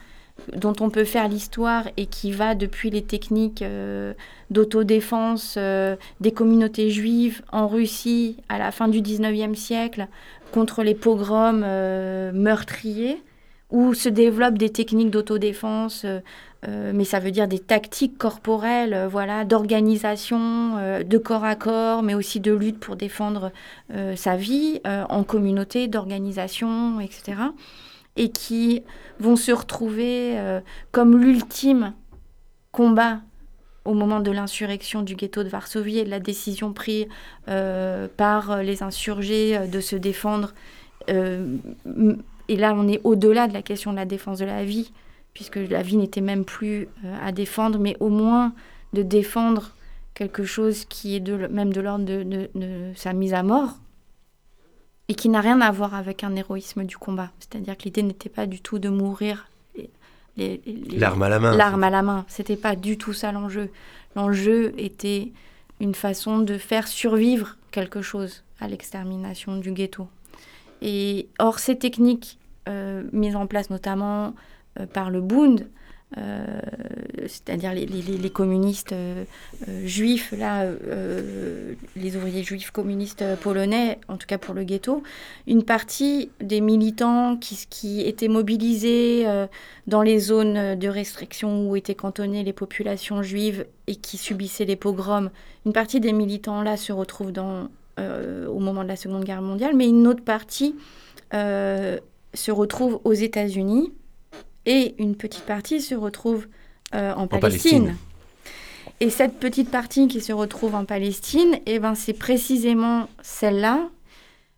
dont on peut faire l'histoire et qui va depuis les techniques euh, d'autodéfense euh, des communautés juives en Russie à la fin du 19e siècle contre les pogroms euh, meurtriers, où se développent des techniques d'autodéfense, mais ça veut dire des tactiques corporelles, voilà, d'organisation, de corps à corps, mais aussi de lutte pour défendre sa vie en communauté, d'organisation, etc et qui vont se retrouver euh, comme l'ultime combat au moment de l'insurrection du ghetto de Varsovie et de la décision prise euh, par les insurgés euh, de se défendre. et là, on est au-delà de la question de la défense de la vie, puisque la vie n'était même plus à défendre, mais au moins de défendre quelque chose qui est même de l'ordre de sa mise à mort, et qui n'a rien à voir avec un héroïsme du combat. C'est-à-dire que l'idée n'était pas du tout de mourir. L'arme à la main. L'arme à la main. C'était pas du tout ça l'enjeu. L'enjeu était une façon de faire survivre quelque chose à l'extermination du ghetto. Et or, ces techniques euh, mises en place notamment euh, par le Bund, euh, c'est-à-dire les, communistes euh, euh, juifs, là, les ouvriers juifs communistes polonais, en tout cas pour le ghetto, une partie des militants qui, étaient mobilisés dans les zones de restriction où étaient cantonnées les populations juives et qui subissaient les pogroms, une partie des militants là se retrouve dans, au moment de la Seconde Guerre mondiale, mais une autre partie se retrouve aux États-Unis et une petite partie se retrouve euh, en, Palestine. Et cette petite partie qui se retrouve en Palestine, eh ben, c'est précisément celle-là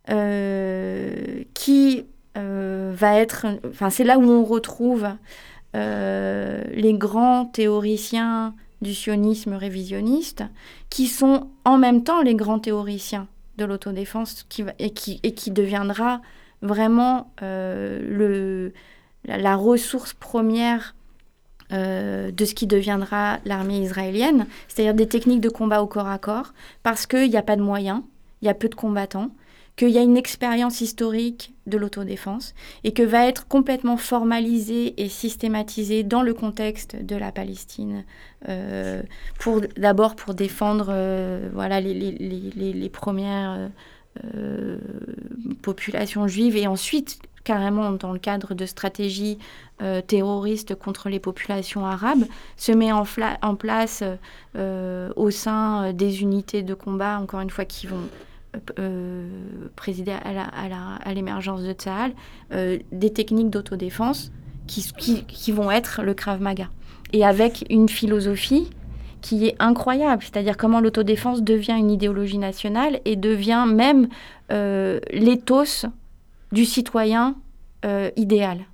euh, qui euh, va être... Enfin, c'est là où on retrouve les grands théoriciens du sionisme révisionniste, qui sont en même temps les grands théoriciens de l'autodéfense qui, et, qui, et qui deviendra vraiment le la, ressource première euh, de ce qui deviendra l'armée israélienne, c'est-à-dire des techniques de combat au corps à corps, parce qu'il n'y a pas de moyens, il y a peu de combattants, qu'il y a une expérience historique de l'autodéfense et que va être complètement formalisée et systématisée dans le contexte de la Palestine, euh, pour d'abord pour défendre euh, voilà les, premières populations juives et ensuite carrément dans le cadre de stratégies euh, terroristes contre les populations arabes, se met en, place euh, au sein des unités de combat, encore une fois, qui vont euh, présider à l'émergence de Tsahal, des techniques d'autodéfense qui, qui, vont être le Krav Maga. Et avec une philosophie qui est incroyable, c'est-à-dire comment l'autodéfense devient une idéologie nationale et devient même l'éthos du citoyen euh, idéal.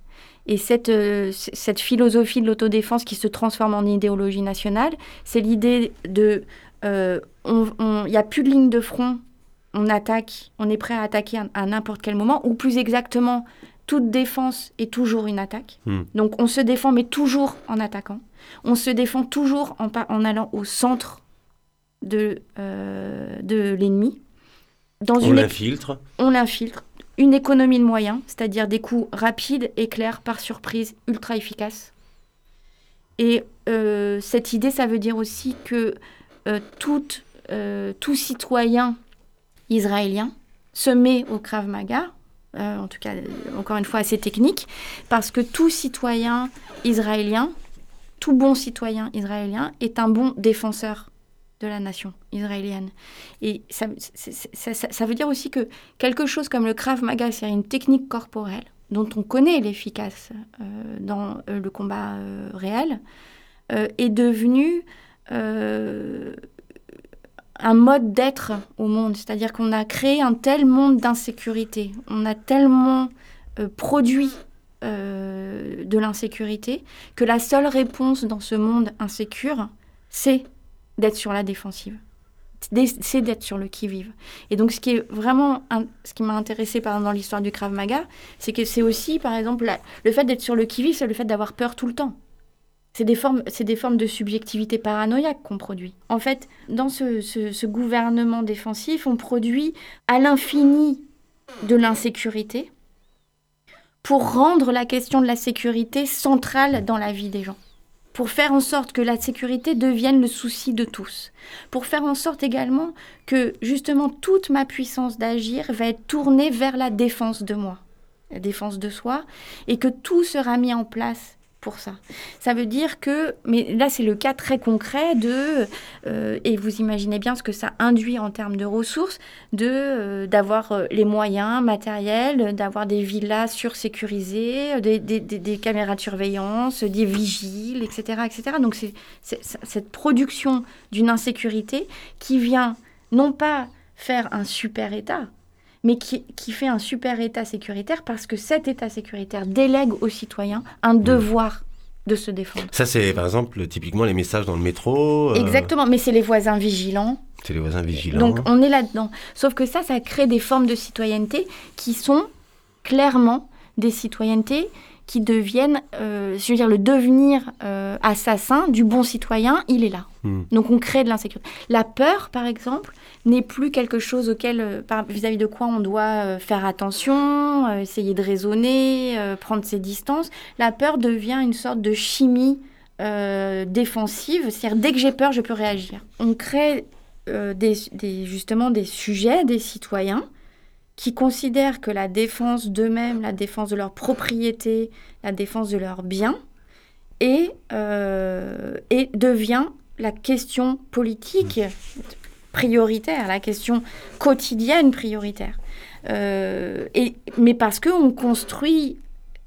Et cette, euh, cette philosophie de l'autodéfense qui se transforme en idéologie nationale, c'est l'idée de... Il euh, n'y a plus de ligne de front, on attaque, on est prêt à attaquer à, n'importe quel moment, ou plus exactement, toute défense est toujours une attaque. Hmm. Donc on se défend, mais toujours en attaquant. On se défend toujours en, en allant au centre de, de l'ennemi. on l'infiltre. On l'infiltre une économie de moyens, c'est-à-dire des coups rapides et clairs par surprise, ultra efficaces. Et euh, cette idée, ça veut dire aussi que euh, tout, euh, tout, citoyen israélien se met au Krav Maga, en tout cas, encore une fois, assez technique, parce que tout citoyen israélien, tout bon citoyen israélien est un bon défenseur de la nation israélienne. Et ça, ça, veut dire aussi que quelque chose comme le Krav Maga, c'est une technique corporelle dont on connaît l'efficace euh, dans euh, le combat euh, réel, est devenu un mode d'être au monde. C'est-à-dire qu'on a créé un tel monde d'insécurité, on a tellement produit de l'insécurité que la seule réponse dans ce monde insécure, c'est d'être sur la défensive. C'est d'être sur le qui-vive. Et donc, ce qui est vraiment, ce qui m'a intéressé dans l'histoire du Krav Maga, c'est que c'est aussi, par exemple, le fait d'être sur le qui-vive, c'est le fait d'avoir peur tout le temps. C'est des formes, des formes de subjectivité paranoïaque qu'on produit. En fait, dans ce, ce gouvernement défensif, on produit à l'infini de l'insécurité pour rendre la question de la sécurité centrale dans la vie des gens pour faire en sorte que la sécurité devienne le souci de tous, pour faire en sorte également que justement toute ma puissance d'agir va être tournée vers la défense de moi, la défense de soi, et que tout sera mis en place ça. Ça veut dire que, mais là c'est le cas très concret de, euh, et vous imaginez bien ce que ça induit en termes de ressources, de euh, d'avoir euh, les moyens matériels, d'avoir des villas sursécurisées, des, des, des, caméras de surveillance, des vigiles, etc., etc. Donc c'est cette production d'une insécurité qui vient non pas faire un super État, mais qui, fait un super État sécuritaire parce que cet État sécuritaire délègue aux citoyens un devoir de se défendre. Ça, c'est par exemple typiquement les messages dans le métro. Euh, Exactement, mais c'est les voisins vigilants. C'est les voisins vigilants. Donc on est là-dedans. Sauf que ça, ça crée des formes de citoyenneté qui sont clairement des citoyennetés qui deviennent, euh, je veux dire, le devenir euh, assassin du bon citoyen, il est là. Hmm. Donc on crée de l'insécurité. La peur, par exemple, n'est plus quelque chose auquel, euh, vis-à-vis de quoi on doit faire attention, essayer de raisonner, prendre ses distances. La peur devient une sorte de chimie défensive, c'est-à-dire dès que j'ai peur, je peux réagir. On crée des, justement des sujets, des citoyens qui considèrent que la défense d'eux-mêmes, la défense de leur propriété, la défense de leurs biens, et, euh, et devient la question politique prioritaire, la question quotidienne prioritaire. Euh, et, mais parce qu'on construit,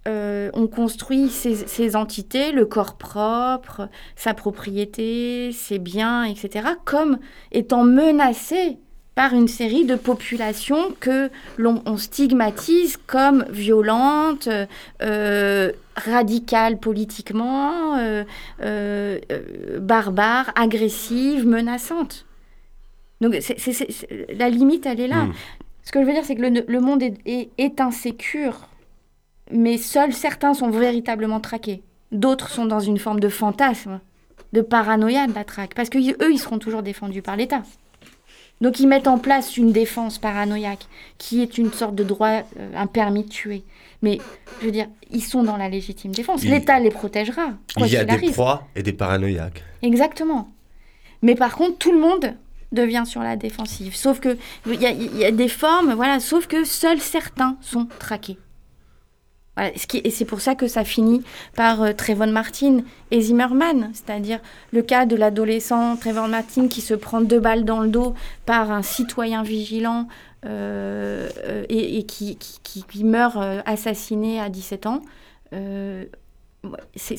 euh, on construit ces, ces, entités, le corps propre, sa propriété, ses biens, etc., comme étant menacés par une série de populations que l'on stigmatise comme violentes, euh, radicales politiquement, euh, euh, barbares, agressives, menaçantes. Donc la limite, elle est là. Hmm. Ce que je veux dire, c'est que le, monde est, insécure, mais seuls certains sont véritablement traqués. D'autres sont dans une forme de fantasme, de paranoïa de la traque, parce qu'eux, ils seront toujours défendus par l'État. Donc ils mettent en place une défense paranoïaque qui est une sorte de droit, euh, un permis de tuer. Mais je veux dire, ils sont dans la légitime défense. L'État les protégera. il y a des proies et des paranoïaques. Exactement. Mais par contre, tout le monde devient sur la défensive. Sauf que il y, a des formes, voilà. Sauf que seuls certains sont traqués et c'est pour ça que ça finit par euh, Trayvon Martin et Zimmerman, c'est-à-dire le cas de l'adolescent Trayvon Martin qui se prend deux balles dans le dos par un citoyen vigilant euh, euh, et, qui, meurt assassiné à 17 ans. C'est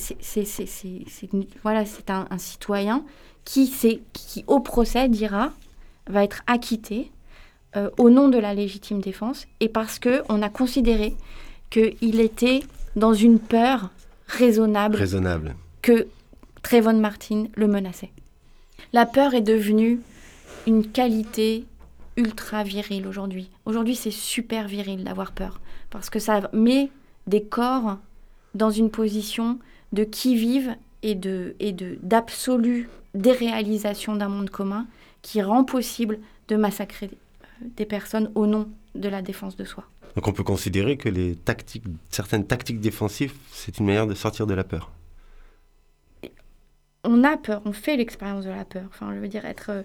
voilà, c'est un, un, citoyen qui, qui, au procès, dira, va être acquitté au nom de la légitime défense et parce qu'on a considéré qu'il était dans une peur raisonnable, raisonnable. que Trayvon Martin le menaçait. La peur est devenue une qualité ultra virile aujourd'hui. Aujourd'hui, c'est super viril d'avoir peur parce que ça met des corps dans une position de qui vive et de et de d'absolue déréalisation d'un monde commun qui rend possible de massacrer euh, des personnes au nom de la défense de soi. Donc on peut considérer que les tactiques, certaines tactiques défensives, c'est une manière de sortir de la peur. On a peur, on fait l'expérience de la peur. Enfin, je veux dire, être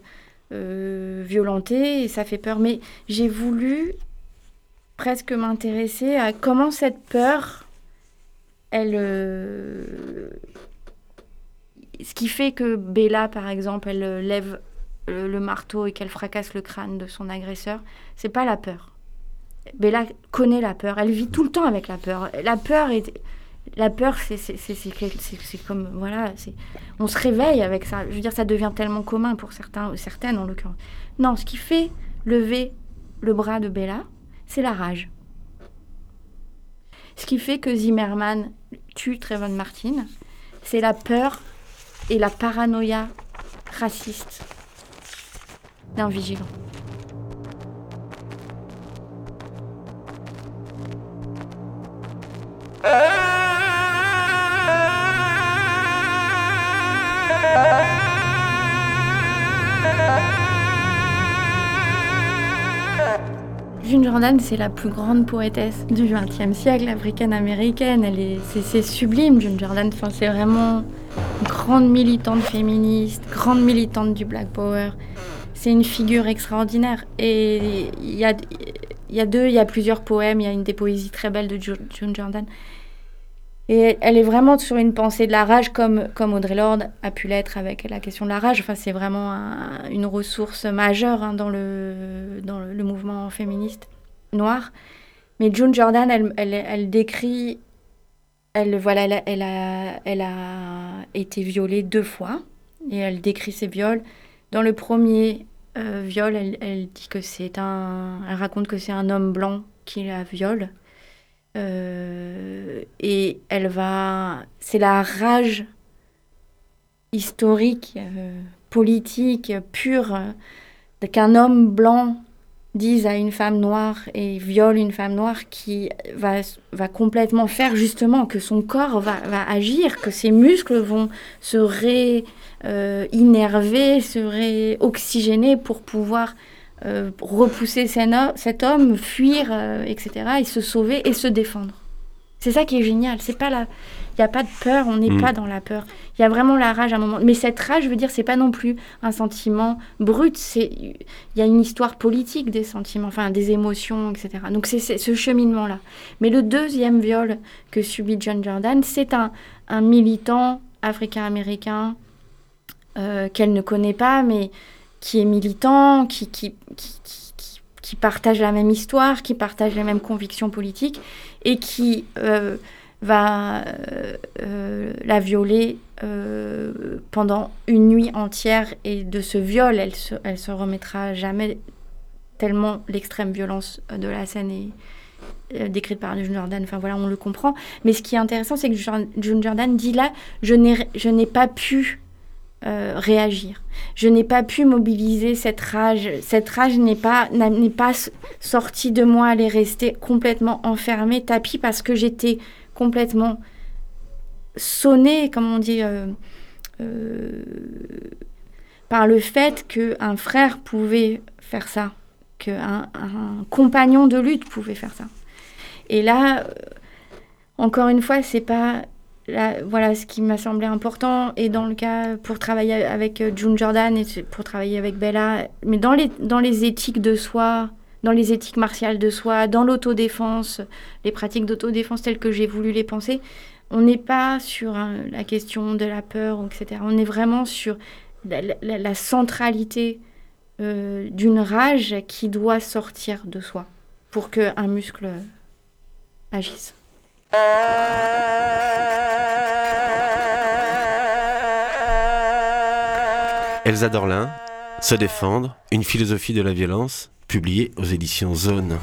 euh, violenté, et ça fait peur. Mais j'ai voulu presque m'intéresser à comment cette peur, elle... Euh, ce qui fait que Bella, par exemple, elle lève le, le marteau et qu'elle fracasse le crâne de son agresseur, c'est pas la peur. Bella connaît la peur, elle vit tout le temps avec la peur. La peur est la peur, c'est comme voilà, on se réveille avec ça. Je veux dire, ça devient tellement commun pour certains, certaines en l'occurrence. Non, ce qui fait lever le bras de Bella, c'est la rage. Ce qui fait que Zimmerman tue Trayvon Martin, c'est la peur et la paranoïa raciste d'un vigilant. June Jordan, c'est la plus grande poétesse du XXe siècle, africaine-américaine. Elle est, c'est, sublime, June Jordan. Enfin, c'est vraiment une grande militante féministe, grande militante du Black Power. C'est une figure extraordinaire. Et il y a, y a deux, il y a plusieurs poèmes. Il y a une des poésies très belles de Ju- June Jordan. Elle est vraiment sur une pensée de la rage, comme, comme Audre Lorde a pu l'être avec la question de la rage. Enfin, c'est vraiment un- une ressource majeure hein, dans, le, dans le, mouvement féministe noir. Mais June Jordan, elle, elle, elle décrit. Elle, voilà, elle, a- elle a, été violée deux fois. Et elle décrit ses viols. Dans le premier euh, viol, elle, elle dit que un. Elle raconte que c'est un homme blanc qui la viole. Euh, et elle va. C'est la rage historique, euh, politique, pure, euh, qu'un homme blanc dise à une femme noire et viole une femme noire qui va, va complètement faire justement que son corps va, va agir, que ses muscles vont se ré, euh, se réoxygéner pour pouvoir euh, repousser cet ho- cet homme, fuir, euh, etc., et se sauver et se défendre. C'est ça qui est génial. C'est pas la, il y a pas de peur. On n'est Mm. pas dans la peur. Il y a vraiment la rage à un moment. Mais cette rage, je veux dire, c'est pas non plus un sentiment brut. C'est, il y a une histoire politique des sentiments, enfin des émotions, etc. Donc c'est c'est ce cheminement-là. Mais le deuxième viol que subit John Jordan, c'est un, un militant africain-américain euh, qu'elle ne connaît pas, mais qui est militant, qui, qui, qui, qui- partage la même histoire, qui partage les mêmes convictions politiques et qui euh, va euh, euh, la violer pendant une nuit entière. Et de ce viol, elle se, elle se remettra jamais tellement l'extrême violence de la scène est décrite par June Jordan. Enfin voilà, on le comprend. Mais ce qui est intéressant, c'est que June Jordan dit là, je n'ai pas pu euh, réagir. Je n'ai pas pu mobiliser cette rage. Cette rage n'est pas, n'est pas sortie de moi. Elle est restée complètement enfermée, tapis, parce que j'étais complètement sonnée, comme on dit, euh, euh, par le fait qu'un frère pouvait faire ça, qu'un un compagnon de lutte pouvait faire ça. Et là, encore une fois, c'est pas Là, voilà ce qui m'a semblé important. Et dans le cas, pour travailler avec euh, June Jordan et pour travailler avec Bella, mais dans les, dans éthiques de soi, dans les éthiques martiales de soi, dans l'autodéfense, les pratiques d'autodéfense telles que j'ai voulu les penser, on n'est pas sur hein, la question de la peur, etc. On est vraiment sur la, centralité euh, d'une rage qui doit sortir de soi pour qu'un muscle agisse. Elsa Dorlin, Se défendre, une philosophie de la violence, publiée aux éditions Zone.